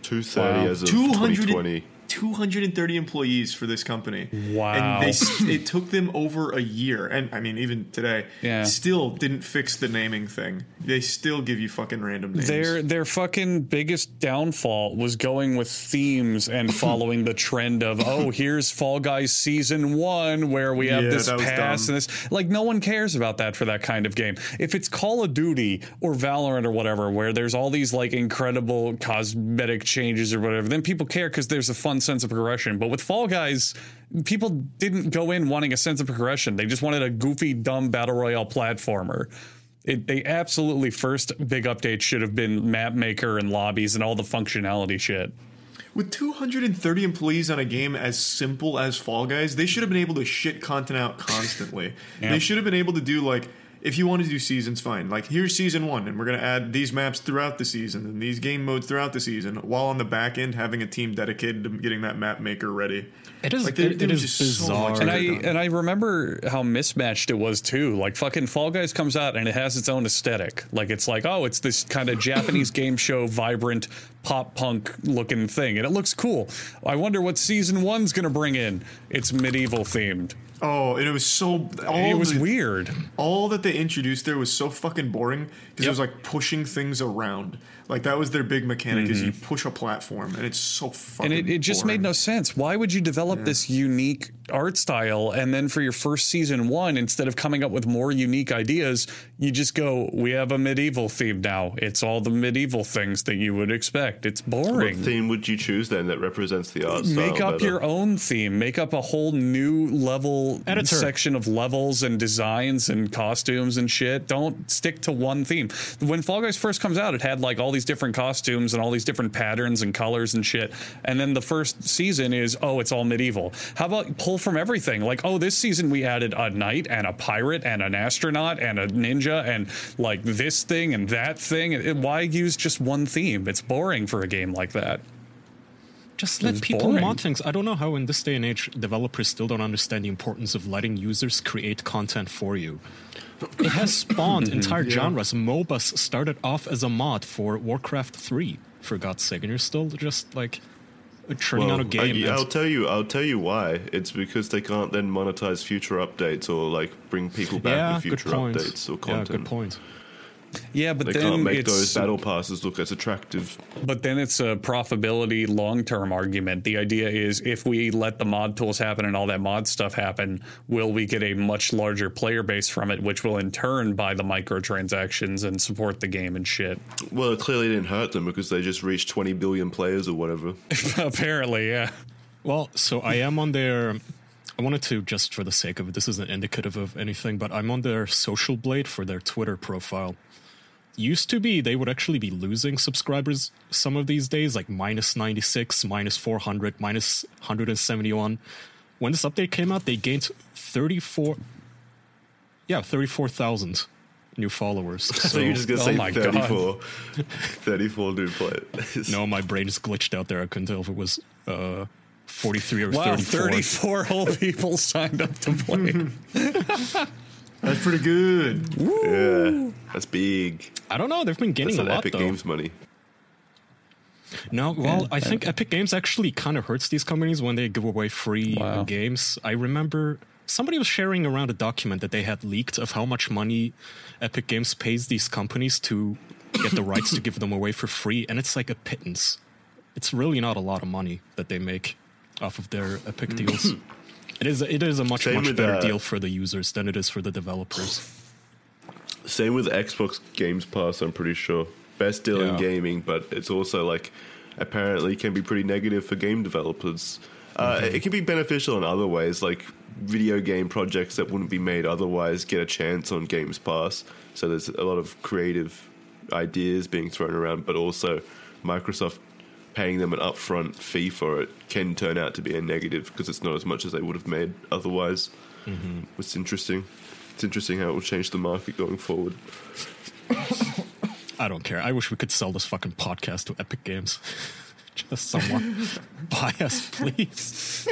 Two thirty Wow. as of 200 2020. 230 employees for this company. Wow. And they it took them over a year, and I mean even today, Yeah. still didn't fix the naming thing. They still give you fucking random names. Their their fucking biggest downfall was going with themes and following the trend of oh here's Fall Guys season one where we have Yeah, this pass dumb. and this like no one cares about that for that kind of game. If it's Call of Duty or Valorant or whatever where there's all these like incredible cosmetic changes or whatever, then people care because there's a fun sense of progression. But with Fall Guys. People didn't go in wanting a sense of progression. They just wanted a goofy, dumb battle royale platformer. It, they absolutely first big update should have been map maker and lobbies and all the functionality shit. With 230 employees on a game as simple as Fall Guys, they should have been able to shit content out constantly. Yeah. They should have been able to do like if you want to do seasons, fine. Like here's season one, and we're gonna add these maps throughout the season and these game modes throughout the season, while on the back end having a team dedicated to getting that map maker ready. It is. Like, there- it, it is just so bizarre. And I done. and I remember how mismatched it was too. Like fucking Fall Guys comes out and it has its own aesthetic. Like it's like oh, it's this kind of Japanese game show, vibrant pop punk looking thing, and it looks cool. I wonder what season one's gonna bring in. It's medieval themed. Oh, and it was so. It was the- weird. all that they introduced there was so fucking boring because Yep. it was like pushing things around. Like that was their big mechanic is you Mm-hmm. push a platform and it's so fucking. and it, it just boring. made no sense. Why would you develop this unique art style and then for your first season one, instead of coming up with more unique ideas, you just go, "We have a medieval theme now. It's all the medieval things that you would expect." It's boring What boring. theme would you choose then that represents the art style? Make up better? your own theme. Make up a whole new level Editor. section of levels and designs and costumes and shit. Don't stick to one theme. When Fall Guys first comes out, it had like all these different costumes and all these different patterns and colors and shit. And then the first season is oh, it's all medieval. How about pull from everything? Like oh, this season we added a knight and a pirate and an astronaut and a ninja and like this thing and that thing. It- Why use just one theme? It's boring for a game like that. Just let people boring. mod things. I don't know how in this day and age developers still don't understand the importance of letting users create content for you. It has spawned mm-hmm. entire genres. MOBAs started off as a mod for Warcraft 3, for God's sake, and you're still just like churning out a game. I, will tell you. I'll tell you why. It's because they can't then monetize future updates or like bring people back yeah, with future updates or Yeah, content. good point. Yeah, but They then can't make it's, those battle passes look as attractive. But then it's a profitability long term argument. The idea is if we let the mod tools happen and all that mod stuff happen, will we get a much larger player base from it, which will in turn buy the microtransactions and support the game and shit? Well, it clearly didn't hurt them because they just reached 20 billion players or whatever. Apparently, yeah. Well, so I am on their. I wanted to just for the sake of it. This isn't indicative of anything, but I'm on their Social Blade for their Twitter profile. Used to be they would actually be losing subscribers some of these days, like minus 96, minus 400, minus 171. When this update came out, they gained 34. Yeah, 34,000 new followers. So, So you're just going to oh say my God. 34, 34 new players. no, my brain just glitched out there. I couldn't tell if it was uh, 43 or Wow, 34. 34 whole people signed up to play. That's pretty good. Yeah, that's big. I don't know. They've been gaining That's a an lot Epic though. Games money. No, well, I think Epic Games actually kind of hurts these companies when they give away free Wow. games. I remember somebody was sharing around a document that they had leaked of how much money Epic Games pays these companies to get the rights to give them away for free, and it's like a pittance. It's really not a lot of money that they make off of their Epic deals. It is it is a much Same much better uh, deal for the users than it is for the developers. Same with Xbox Games Pass, I'm pretty sure. Best deal in gaming, but it's also like apparently can be pretty negative for game developers. Uh, Mm-hmm. It can be beneficial in other ways, like video game projects that wouldn't be made otherwise get a chance on Games Pass. So there's a lot of creative ideas being thrown around, but also Microsoft paying them an upfront fee for it can turn out to be a negative because it's not as much as they would have made otherwise. Mm-hmm. It's interesting. It's interesting how it will change the market going forward. I don't care. I wish we could sell this fucking podcast to Epic Games. Just someone buy us, please.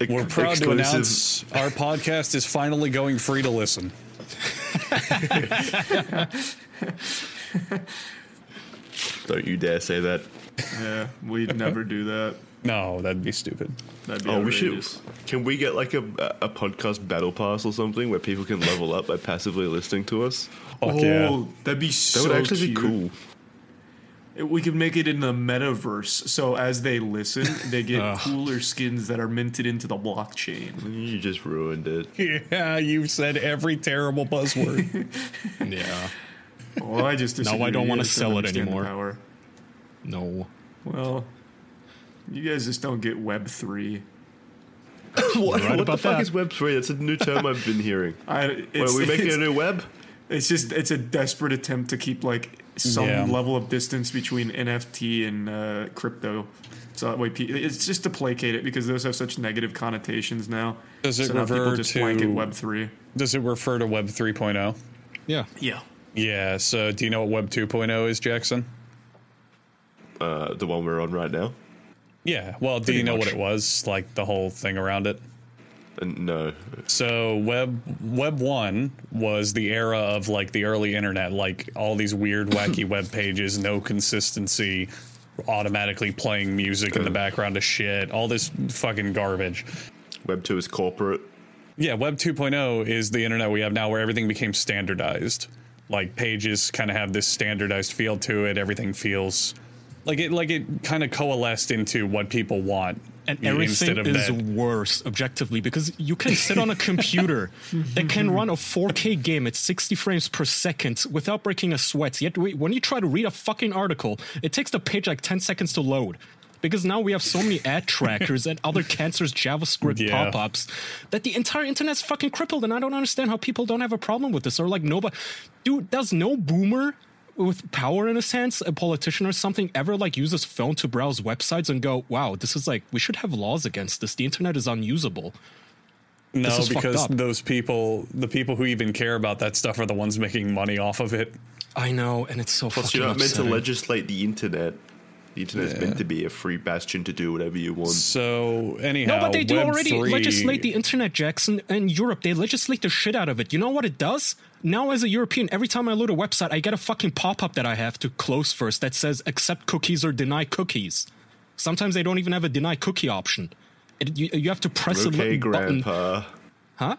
We're proud to announce our podcast is finally going free to listen. Don't you dare say that. Yeah, we'd never do that. No, that'd be stupid. That'd be Oh, we should. Can we get like a a podcast battle pass or something where people can level up by passively listening to us? Fuck oh, yeah. that'd be so. That would actually cute. be cool. It- We could make it in the metaverse, so as they listen, they get Ugh. cooler skins that are minted into the blockchain. You just ruined it. Yeah, you said every terrible buzzword. Yeah. Well, I just Now I don't wanna sell it understand the anymore. Power. No. Well, you guys just don't get Web three. what right what the about fuck that. is Web three? That's a new term I've been hearing. I, Wait, it's, are we making a new web? it's just it's a desperate attempt to keep like some Yeah. level of distance between NFT and uh, crypto. So that way, it's just to placate it because those have such negative connotations now. Does it so now just to- Web three? Does it refer to Web 3.0? Yeah. Yeah. Yeah, so do you know what Web 2.0 is, Jackson? Uh, the one we're on right now. Yeah, well, do you know much. what it was? Like the whole thing around it? And no, So web web 1 was the era of like the early internet, like all these weird wacky web pages, no consistency, automatically playing music in the background of shit, all this fucking garbage. Web two is corporate. Yeah, Web 2.0 is the internet we have now where everything became standardized. Like pages kind of have this standardized feel to it. Everything feels like it like it kind of coalesced into what people want. And everything is that. worse objectively because you can sit on a computer that can run a 4K game at 60 frames per second without breaking a sweat. Yet when you try to read a fucking article, it takes the page like 10 seconds to load. Because now we have so many ad trackers and other cancerous JavaScript Yeah. pop-ups that the entire internet's fucking crippled, and I don't understand how people don't have a problem with this. Or like nobody, dude, does no boomer with power in his hands, a politician or something, ever like use his phone to browse websites and go, "Wow, this is like we should have laws against this. The internet is unusable." No, is fucked because those people, the people who even care about that stuff, are the ones making money off of it. I know, and it's so Plus, fucking you're not meant to legislate the internet. The internet's Yeah. meant to be a free bastion to do whatever you want. So anyhow, No, but they do Web already 3 legislate the internet, Jackson. In Europe, they legislate the shit out of it. You know what it does? Now, as a European, every time I load a website, I get a fucking pop up that I have to close first that says accept cookies or deny cookies. Sometimes they don't even have a deny cookie option. It, you, you have to press a Okay, little button. Grandpa. Huh?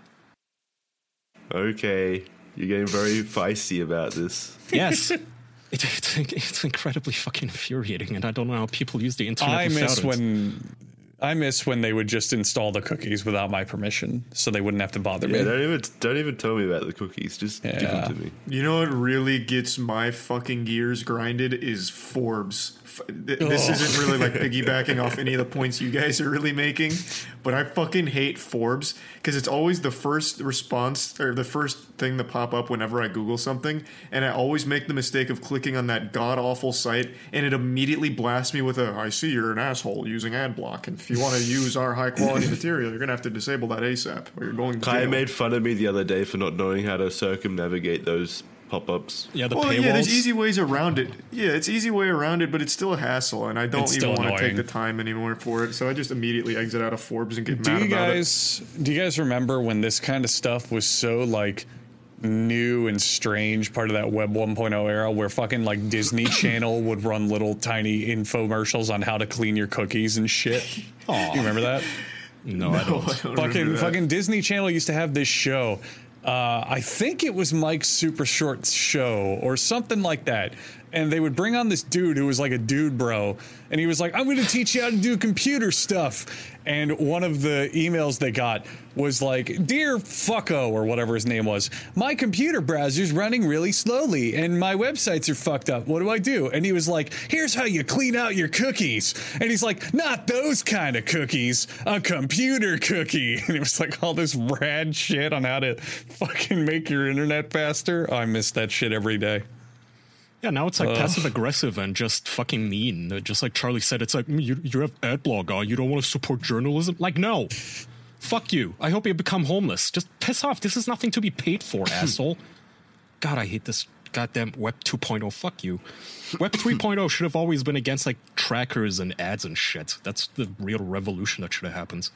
Okay, you're getting very feisty about this. Yes. It, it's, it's incredibly fucking infuriating, and I don't know how people use the internet. I miss it. when I miss when they would just install the cookies without my permission, so they wouldn't have to bother Yeah, me. don't even don't even tell me about the cookies. Just give them to me. You know what really gets my fucking gears grinded is Forbes. Th- This isn't really like piggybacking off any of the points you guys are really making, but I fucking hate Forbes because it's always the first response or the first thing to pop up whenever I Google something, and I always make the mistake of clicking on that god awful site, and it immediately blasts me with a "I see you're an asshole using ad block, and if you want to use our high quality material, you're gonna have to disable that ASAP, or you're going to jail." made fun of me the other day for not knowing how to circumnavigate those pop-ups. yeah, the Well, paywalls. yeah, there's easy ways around it. Yeah, it's easy way around it, but it's still a hassle, and I don't It's even still want to take annoying. the time anymore for it. So I just immediately exit out of Forbes and get Do mad you about guys do you guys remember when this kind of stuff was so like new and strange part of that web 1.0 era where fucking like Disney Channel would run little tiny infomercials on how to clean your cookies and shit. Aw. You remember that? no, I don't. I don't remember fucking that. fucking Disney Channel used to have this show. Uh, I think it was Mike's Super Short Show or something like that. And they would bring on this dude who was like a dude bro, and he was like, "I'm going to teach you how to do computer stuff." And one of the emails they got was like, "Dear fucko or whatever his name was, my computer browser's running really slowly, and my websites are fucked up. What do I do?" And he was like, "Here's how you clean out your cookies." And he's like, "Not those kind of cookies, a computer cookie." And it was like all this rad shit on how to fucking make your internet faster. I miss that shit every day. Yeah, now it's like passive aggressive and just fucking mean. Uh, Just like Charlie said, it's like "Mm, you, you have ad block on. You don't want to support journalism. Like, no, fuck you. I hope you become homeless. Just piss off. This is nothing to be paid for, asshole. God, I hate this goddamn Web 2.0. Fuck you. Web 3.0 should have always been against like trackers and ads and shit. That's the real revolution that should have happened.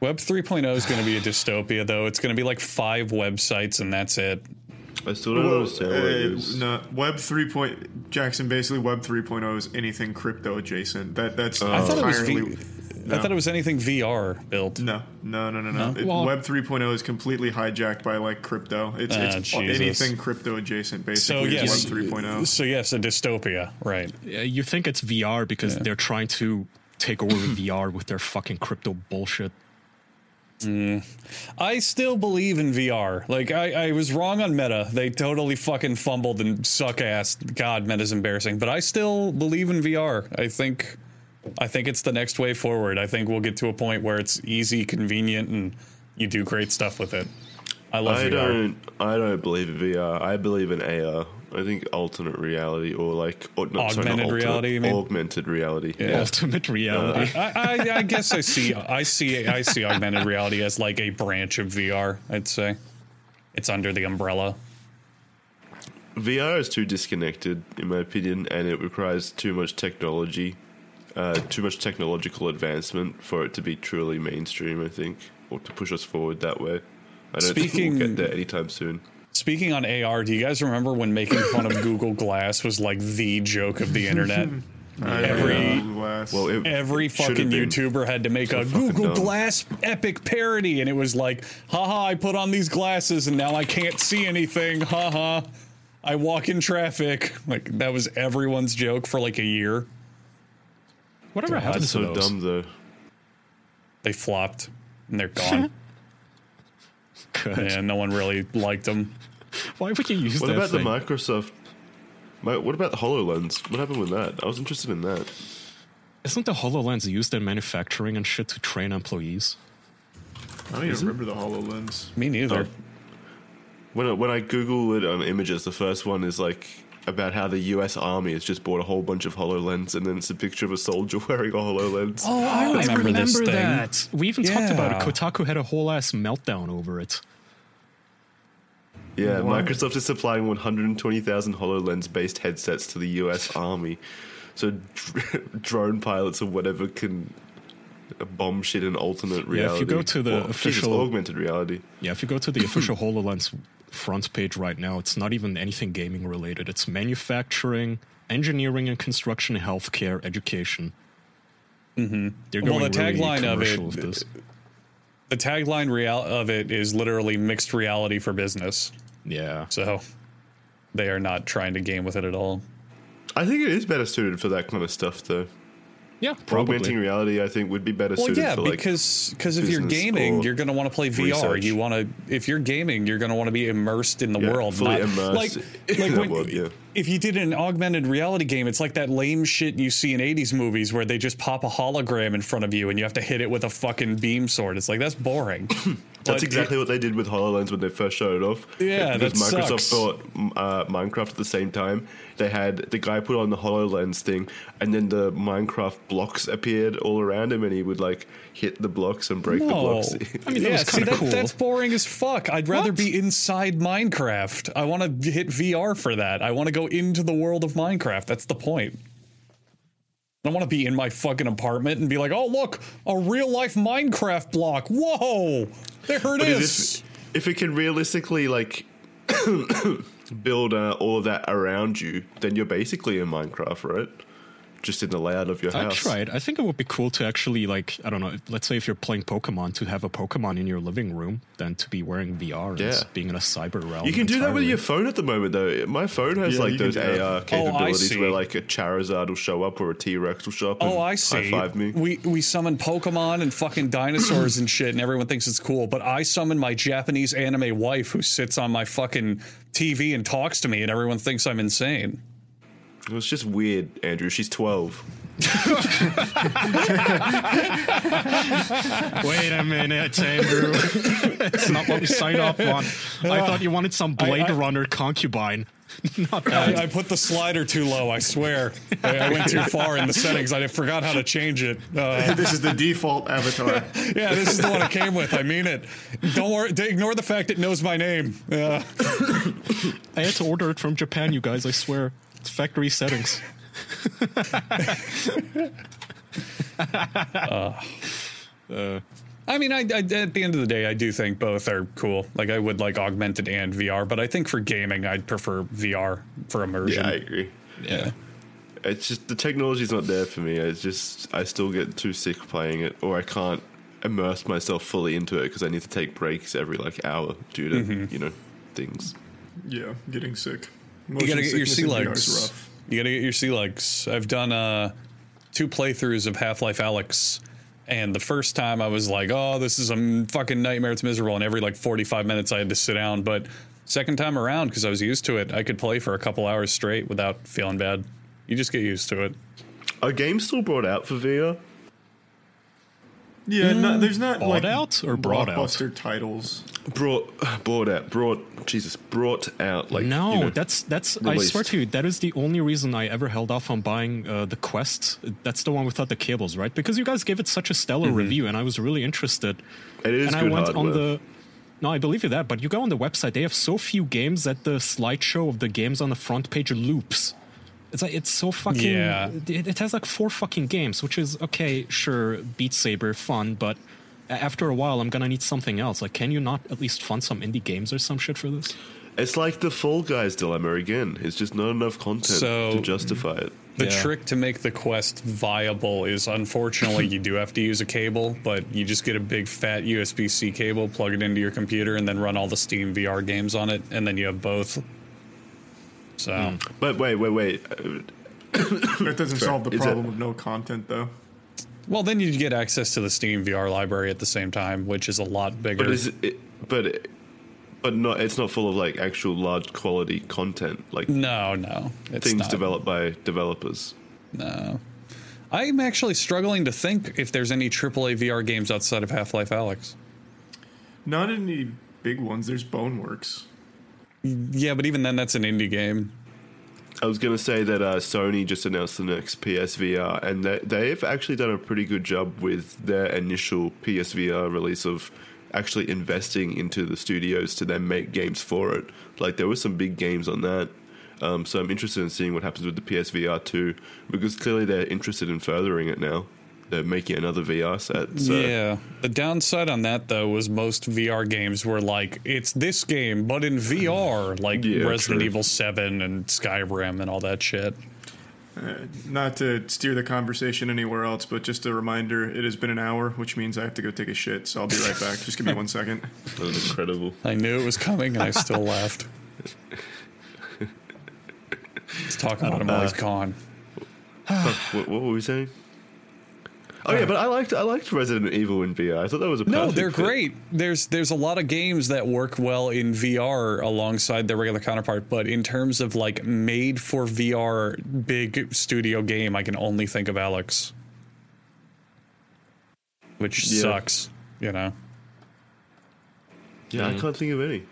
Web 3.0 is going to be a dystopia, though. It's going to be like five websites, and that's it. I still don't understand what it Uh, is. no, Web three point Jackson. Basically, Web 3.0 is anything crypto adjacent. That that's I thought it was v- entirely- I thought it was anything VR built. No, no, no, no, no. It- Well- Web 3.0 is completely hijacked by like crypto. It's, Ah, it's Jesus. anything crypto adjacent. So Basically, yes, Web 3.0. so yes, a dystopia, right? Yeah, you think it's VR because they're trying to take over VR with their fucking crypto bullshit. Mm. I still believe in VR. Like I, I was wrong on Meta. They totally fucking fumbled and suck ass. God, Meta's embarrassing. But I still believe in VR. I think I think it's the next way forward. I think we'll get to a point where it's easy, convenient, and you do great stuff with it. I love I VR. don't. I don't believe in VR. I believe in AR. I think alternate reality or like or, not, sorry, not Augmented alternate, reality, you mean? augmented reality. Yeah. Ultimate reality. I, I, I guess I see I see I see augmented reality as like a branch of VR. I'd say it's under the umbrella. VR is too disconnected, in my opinion, and it requires too much technology, uh, too much technological advancement for it to be truly mainstream. I think, or to push us forward that way. I don't think we'll get there anytime soon. Speaking on AR, do you guys remember when making fun of Google Glass was like the joke of the internet? Every- don't know, Glass. Well, it Every should have fucking. YouTuber had to make a Google dumb. Glass epic parody, and it was like, haha, I put on these glasses and now I can't see anything. Haha, I walk in traffic. Like that was everyone's joke for like a year. Whatever happened That's to so those? dumb, though. They flopped and they're gone. Good. and no one really liked them. Why would you use that. What about thing? the Microsoft? My, what about the Hololens? What happened with that? I was interested in that. Isn't the HoloLens used in manufacturing and shit to train employees? I don't even remember the Hololens. Me neither. Oh. When I, when I Google it on images, the first one is like about how the U.S. Army has just bought a whole bunch of Hololens, and then it's a picture of a soldier wearing a Hololens. Oh, I I remember, this thing. that. We even talked about it. Kotaku had a whole ass meltdown over it. Yeah, What? Microsoft is supplying 120,000 HoloLens-based headsets to the U.S. Army, so dr- drone pilots or whatever can bomb shit in alternate reality. Yeah, if reality. you go to the Well, Jesus, official- augmented reality. Yeah, if you go to the official HoloLens front page right now, it's not even anything gaming related. It's manufacturing, engineering and construction, healthcare, education. Mm-hmm. They're Well, going the really tagline of it- commercial this. The tagline real- of it is literally mixed reality for business. Yeah. So they are not trying to game with it at all. I think it is better suited for that kind of stuff, though. Yeah, probably. Augmenting reality, I think, would be better Well, suited yeah, for like because because if you're gaming, you're going to want to play VR. research. You want to if you're gaming, you're going to want to be immersed in the Yeah, world, fully not immersed like in like when, world, yeah. if you did an augmented reality game, it's like that lame shit you see in 80s movies where they just pop a hologram in front of you and you have to hit it with a fucking beam sword. It's like that's boring. That's exactly what they did with HoloLens when they first showed it off. Yeah, because Microsoft sucks. bought uh, Minecraft at the same time. They had the guy put on the HoloLens thing, and then the Minecraft blocks appeared all around him, and he would like hit the blocks and break the blocks. I mean, that yeah, see that, cool. that's boring as fuck. I'd rather What? be inside Minecraft. I want to hit VR for that. I want to go into the world of Minecraft. That's the point. I want to be in my fucking apartment and be like, oh look, a real life Minecraft block. Whoa, there it But is. if, if it can realistically like build uh, all of that around you, then you're basically in Minecraft, right? Just in the layout of your I house. I tried. I think it would be cool to actually like I don't know. Let's say if you're playing Pokemon, to have a Pokemon in your living room, than to be wearing VR and Yeah. being in a cyber realm. You can do that with your phone at the moment, though. My phone has Yeah, like those do that. AR Oh, capabilities see. where like a Charizard will show up or a T Rex will show up. Oh, and I see. High five me. We we summon Pokemon and fucking dinosaurs and shit, and everyone thinks it's cool. But I summon my Japanese anime wife who sits on my fucking TV and talks to me, and everyone thinks I'm insane. It was just weird, Andrew. She's 12. Wait a minute, Andrew. it's not what we signed off on. I thought you wanted some Blade I- Runner concubine. not that. I, I put the slider too low. I swear, I, I went too far in the settings. I forgot how to change it. Uh, this is the default avatar. yeah, this is the one it came with. I mean it. Don't worry. Ignore the fact it knows my name. Uh, I had to order it from Japan, you guys. I swear, it's factory settings. Uh, I mean, I, I, at the end of the day, I do think both are cool. Like, I would like augmented and VR, but I think for gaming, I'd prefer VR for immersion. Yeah, I agree. yeah. It's just the technology's not there for me. It's just I still get too sick playing it, or I can't immerse myself fully into it because I need to take breaks every like hour due to Mm-hmm. you know things. Yeah, getting sick. You gotta get your sea Motion sickness in VR is legs. rough. You gotta get your sea legs. I've done uh, two playthroughs of Half Life Alyx, and the first time I was like, "Oh, this is a fucking nightmare. It's miserable." And every like forty-five minutes, I had to sit down. But second time around, because I was used to it, I could play for a couple hours straight without feeling bad. You just get used to it. Are games still brought out for VR? Yeah, no, there's not Bought like out or brought out? titles. Brought, brought out, brought Jesus, brought out like no, you know, that's that's. I swear to you, that is the only reason I ever held off on buying uh, the Quest. That's the one without the cables, right? Because you guys gave it such a stellar review, and I was really interested. it is and I went hardware. on the. No, I believe you that, but you go on the website. They have so few games that the slideshow of the games on the front page loops. It's like it's so fucking. Yeah. It, it has like four fucking games, which is okay. Sure, Beat Saber, fun, but after a while, I'm gonna need something else. Like, can you not at least fund some indie games or some shit for this? It's like the Fall Guys dilemma again. It's just not enough content So- to justify it. The Yeah. trick to make the quest viable is unfortunately you do have to use a cable, but you just get a big fat USB C cable, plug it into your computer, and then run all the Steam VR games on it, and then you have both. So hmm. But wait, wait, wait. That doesn't solve the Is it- problem of no content, though. well then you get access to the Steam VR library at the same time, which is a lot bigger. But is it? But it- but not. It's not full of like actual large quality content, like no, no. It's things not. developed by developers. No. I'm actually struggling to think if there's any AAA VR games outside of Half Life Alyx. Not any big ones. There's Boneworks. Yeah, but even then, that's an indie game. I was going to say that uh, Sony just announced the next PSVR, and they, they've actually done a pretty good job with their initial PSVR release of actually investing into the studios to then make games for it. Like there were some big games on that. Um, so I'm interested in seeing what happens with the PSVR 2 because clearly they're interested in furthering it now. They're making another VR set. So Yeah. The downside on that though was most VR games were like it's this game but in VR, like Yeah, Resident true. Evil 7 and Skyrim and all that shit. Uh, not to steer the conversation anywhere else, but just a reminder: it has been an hour, which means I have to go take a shit. So I'll be right back. Just give me one second. that was incredible. I knew it was coming and I still laughed. Let's talk about him while he's gone. What, what were we saying? Oh yeah, but I liked I liked Resident Evil in VR. I thought that was a No, they're fit. great. There's there's a lot of games that work well in VR alongside their regular counterpart, but in terms of like made for VR big studio game, I can only think of Alyx. Which Yeah. sucks, you know. Yeah, I mm. can't think of any.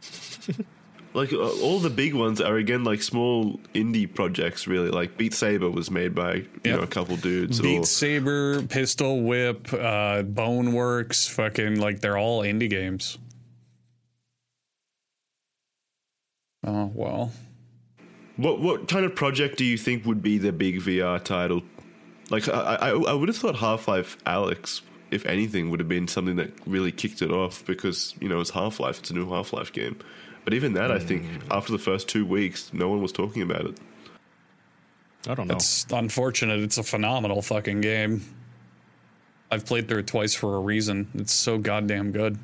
like uh, all the big ones are again like small indie projects. Really, like Beat Saber was made by you Yep. know a couple dudes. or- Beat Saber, Pistol Whip, uh, Boneworks, fucking like they're all indie games. Oh well. What what kind of project do you think would be the big VR title? Like I I, I would have thought Half Life Alyx, if anything, would have been something that really kicked it off because you know it's Half Life, it's a new Half Life game. But even that, I think hmm. after the first two weeks, no one was talking about it. I don't know. It's unfortunate. It's a phenomenal fucking game. I've played through it twice for a reason. It's so goddamn good.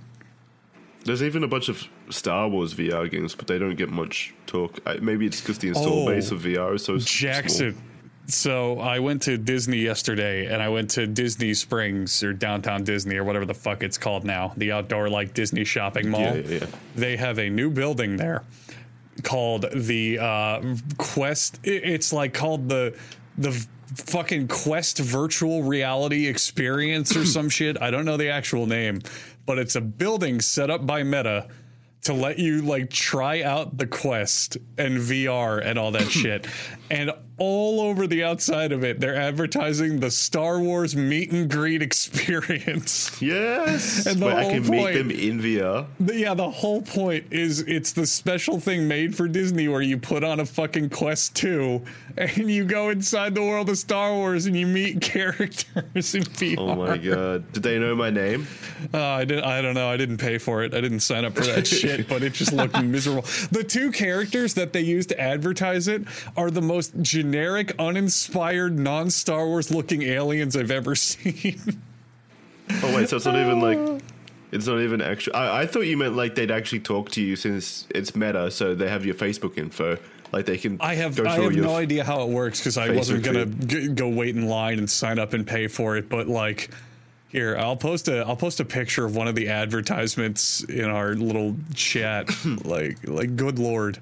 There's even a bunch of Star Wars VR games, but they don't get much talk. I, maybe it's because the install Oh, base of VR is so s- Jackson. So I went to Disney yesterday and I went to Disney Springs or downtown Disney or whatever the fuck it's called now, the outdoor like Disney shopping mall. Yeah, yeah. They have a new building there called the uh, Quest. It's like called the the fucking Quest virtual reality experience or some shit. I don't know the actual name, but it's a building set up by Meta to let you like try out the Quest and VR and all that shit. And all over the outside of it, they're advertising the Star Wars meet and greet experience. Yes, And the where I whole can point- meet them in VR. Yeah, the whole point is it's the special thing made for Disney where you put on a fucking Quest 2 and you go inside the world of Star Wars and you meet characters in VR. Oh my god! Did they know my name? Uh, I did. I don't know. I didn't pay for it. I didn't sign up for that shit. But it just looked miserable. The two characters that they use to advertise it are the most generic, uninspired, non-Star Wars looking aliens I've ever seen. Oh wait, so it's not even like it's not even actual. I, I thought you meant like they'd actually talk to you since it's Meta, so they have your Facebook info. Like they can. I have. I have no idea how it works because I wasn't gonna g- go wait in line and sign up and pay for it. But like. Here, I'll post a I'll post a picture of one of the advertisements in our little chat. like like good lord.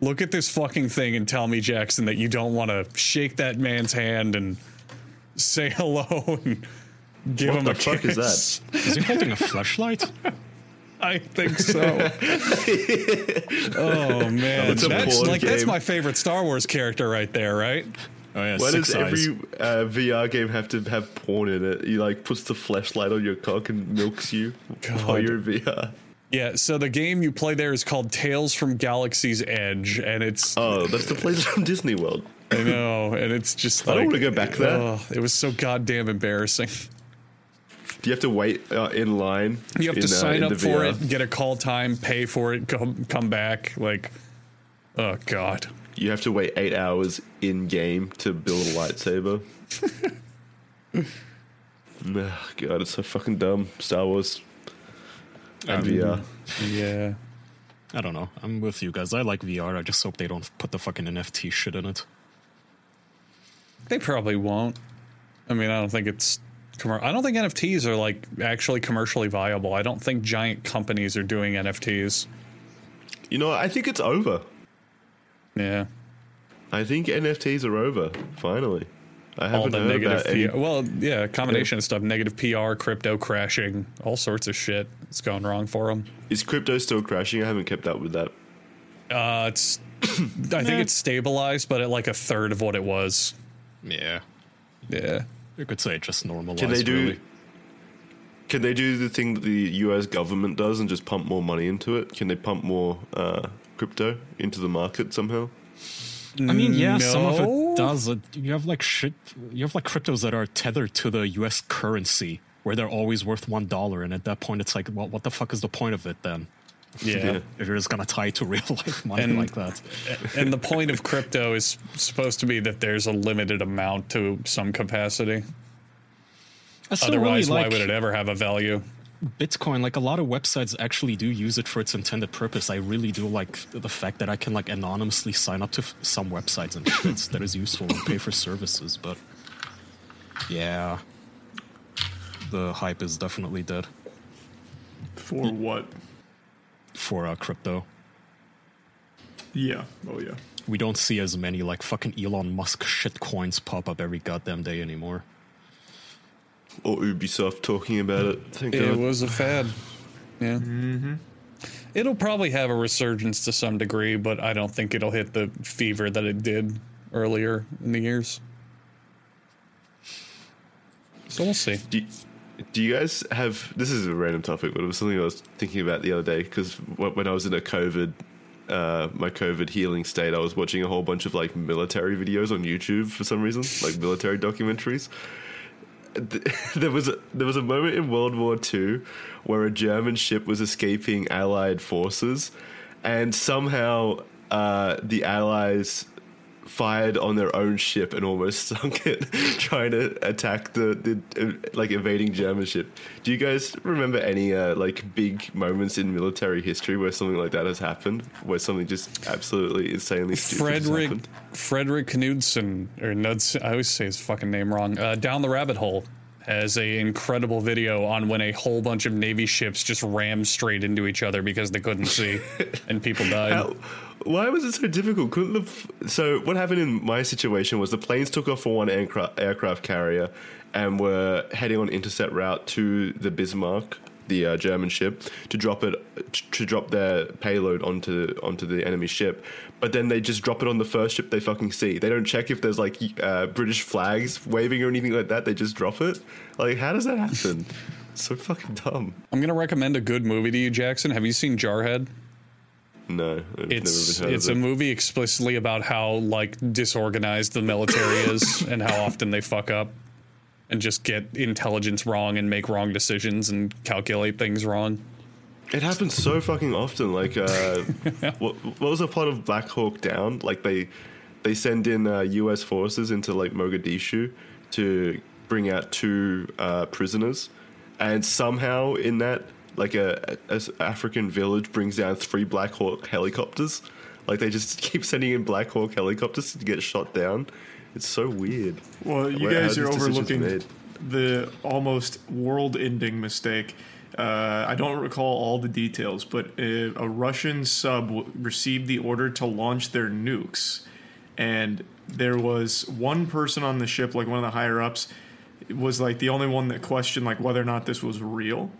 Look at this fucking thing and tell me, Jackson, that you don't want to shake that man's hand and say hello and give What him the a fuck is that? Is he holding a flashlight? I think so. oh man, It's that's porn like that's my favorite Star Wars character right there, right? Oh yeah, Why does eyes. every uh, VR game have to have porn in it? You like puts the flashlight on your cock and milks you while you're in VR. Yeah, so the game you play there is called Tales from Galaxy's Edge, and it's Oh, that's the place from Disney World. I know, and it's just I don't wanna go back there. oh, it was so goddamn embarrassing. Do you have to wait uh, in line? You have in, to uh, sign in up for VR? it, get a call time, pay for it, come come back. Like, oh god, You have to wait eight hours in game to build a lightsaber. Ugh, God, it's so fucking dumb. Star Wars and Um, VR. yeah. I don't know. I'm with you guys. I like VR. I just hope they don't put the fucking NFT shit in it. They probably won't. I mean, I don't think it's. commer- I don't think NFTs are like actually commercially viable. I don't think giant companies are doing NFTs. You know, I think it's over. Yeah. I think NFTs are over. Finally, I all the negative about. PR. Well, yeah, a combination of stuff: negative PR, crypto crashing, all sorts of shit. It's going wrong for them. Is crypto still crashing? I haven't kept up with that. Uh, it's. I think it's stabilized, but at like a third of what it was. Yeah. Yeah. You could say it just normalized. Can they do? Really. Can they do the thing that the U.S. government does and just pump more money into it? Can they pump more uh, crypto into the market somehow? I mean, yeah, some of it does. Uh, You have like shit. You have like cryptos that are tethered to the U.S. currency, where they're always worth one dollar, and at that point, it's like, well, what the fuck is the point of it then? Yeah. Yeah. If you're just gonna tie it to real life money And- like that. and the point of crypto is supposed to be that there's a limited amount to some capacity. Otherwise, really why would it ever have a value? Bitcoin. Like a lot of websites actually do use it for its intended purpose. I really do like the fact that I can like anonymously sign up to f- some websites and shit that is useful and pay for services. But yeah, the hype is definitely dead For what? for uh, crypto. Yeah. Oh yeah. we don't see as many like fucking Elon Musk shit coins pop up every goddamn day anymore. Or Ubisoft talking about it? Thank It God. was a fad. Yeah. Mm-hmm. It'll probably have a resurgence to some degree, but I don't think it'll hit the fever that it did earlier in the years. So we'll see. Do, do you guys have? This is a random topic, but it was something I was thinking about the other day because when I was in a COVID, uh, my COVID healing state, I was watching a whole bunch of like military videos on YouTube for some reason, like military documentaries. Th- There was a, there was a moment in World War II where a German ship was escaping Allied forces, and somehow uh, the Allies fired on their own ship and almost sunk it, trying to attack the, the uh, like invading German ship. Do you guys remember any uh, like big moments in military history where something like that has happened, where something just absolutely insanely stupid has Frederick happened? Frederick Knudsen or Knudsen, I always say his fucking name wrong. Uh, Down the rabbit hole has a incredible video on when a whole bunch of Navy ships just rammed straight into each other because they couldn't see and people died. How, why was it so difficult? Couldn't the so what happened in my situation was the planes took off for one aircraft, aircraft carrier and were heading on intercept route to the Bismarck the uh, German ship to drop it to drop their payload onto onto the enemy ship. But then they just drop it on the first ship they fucking see. They don't check if there's like uh, British flags waving or anything like that. They just drop it. Like, how does that happen? so fucking dumb. I'm gonna recommend a good movie to you, Jackson. Have you seen Jarhead? No, I've It's never even heard it's a it. movie explicitly about how like disorganized the military is and how often they fuck up and just get intelligence wrong and make wrong decisions and calculate things wrong. It happens so fucking often. Like, uh, what, what was the plot of Black Hawk Down? Like they they send in uh, U.S. forces into like Mogadishu to bring out two uh, prisoners, and somehow in that, like a, a, African village brings down three Black Hawk helicopters. Like they just keep sending in Black Hawk helicopters to get shot down. It's so weird. Well, you Where- guys are overlooking the almost world-ending mistake. Uh, I don't recall all the details, but a, a Russian sub w- received the order to launch their nukes, and there was one person on the ship, like one of the higher ups, was like the only one that questioned like whether or not this was real.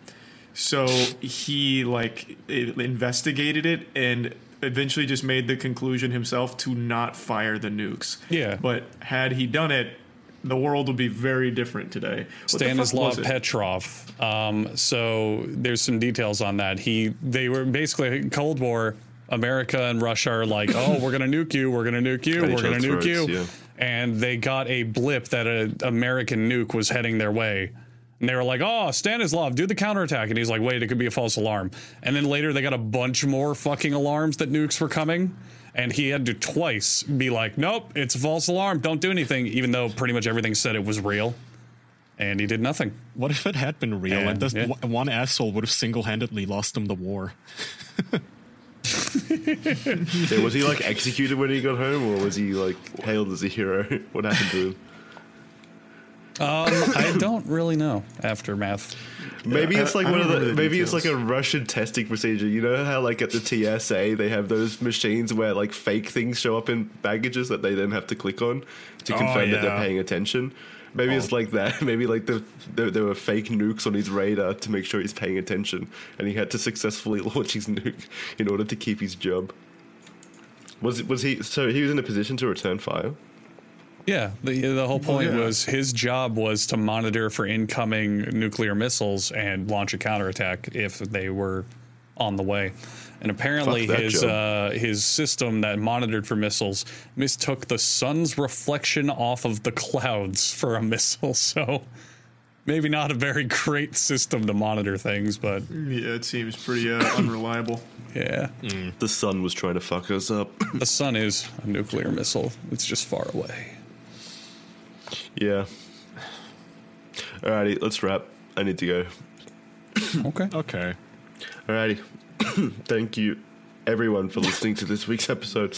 So he like investigated it and eventually just made the conclusion himself to not fire the nukes. Yeah. But had he done it, the world would be very different today. What Stanislav? Petrov. Um, so there's some details on that. He they were basically Cold War. America and Russia are like, oh, we're gonna nuke you, we're gonna nuke you, we're gonna nuke throats, you, yeah. and they got a blip that an American nuke was heading their way. And they were like, oh, Stanislav, do the counterattack. And he's like, wait, it could be a false alarm. And then later they got a bunch more fucking alarms that nukes were coming. And he had to twice be like, nope, it's a false alarm. Don't do anything, even though pretty much everything said it was real. And he did nothing. What if it had been real And, and this yeah. one- one asshole would have single-handedly lost him the war? Yeah, was he like executed when he got home, or was he like hailed as a hero? What happened to him? Um, I don't really know aftermath. Maybe I- it's like I one of the, the maybe it's like a Russian testing procedure. You know how like at the TSA they have those machines where like fake things show up in baggages that they then have to click on to Oh, confirm that they're paying attention. Maybe it's like that. Maybe like the, there, there were fake nukes on his radar to make sure he's paying attention, and he had to successfully launch his nuke in order to keep his job. Was was he so he was in a position to return fire? Yeah, the the whole point yeah. was his job was to monitor for incoming nuclear missiles and launch a counterattack if they were on the way. And apparently, that his uh, his system that monitored for missiles mistook the sun's reflection off of the clouds for a missile. So maybe not a very great system to monitor things, but Yeah, it seems pretty uh, unreliable. yeah, The sun was trying to fuck us up. the sun is a nuclear missile. It's just far away. Yeah. Alrighty, let's wrap. I need to go. Okay. Okay. Alrighty. Thank you, everyone, for listening to this week's episode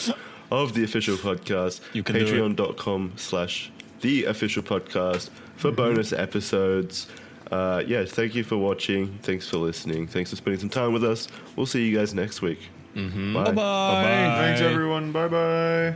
of the official podcast. You can do. Patreon.com slash the official podcast for bonus episodes. Uh, yeah, thank you for watching. Thanks for listening. Thanks for spending some time with us. We'll see you guys next week. Bye. Bye bye. Thanks, everyone. Bye bye.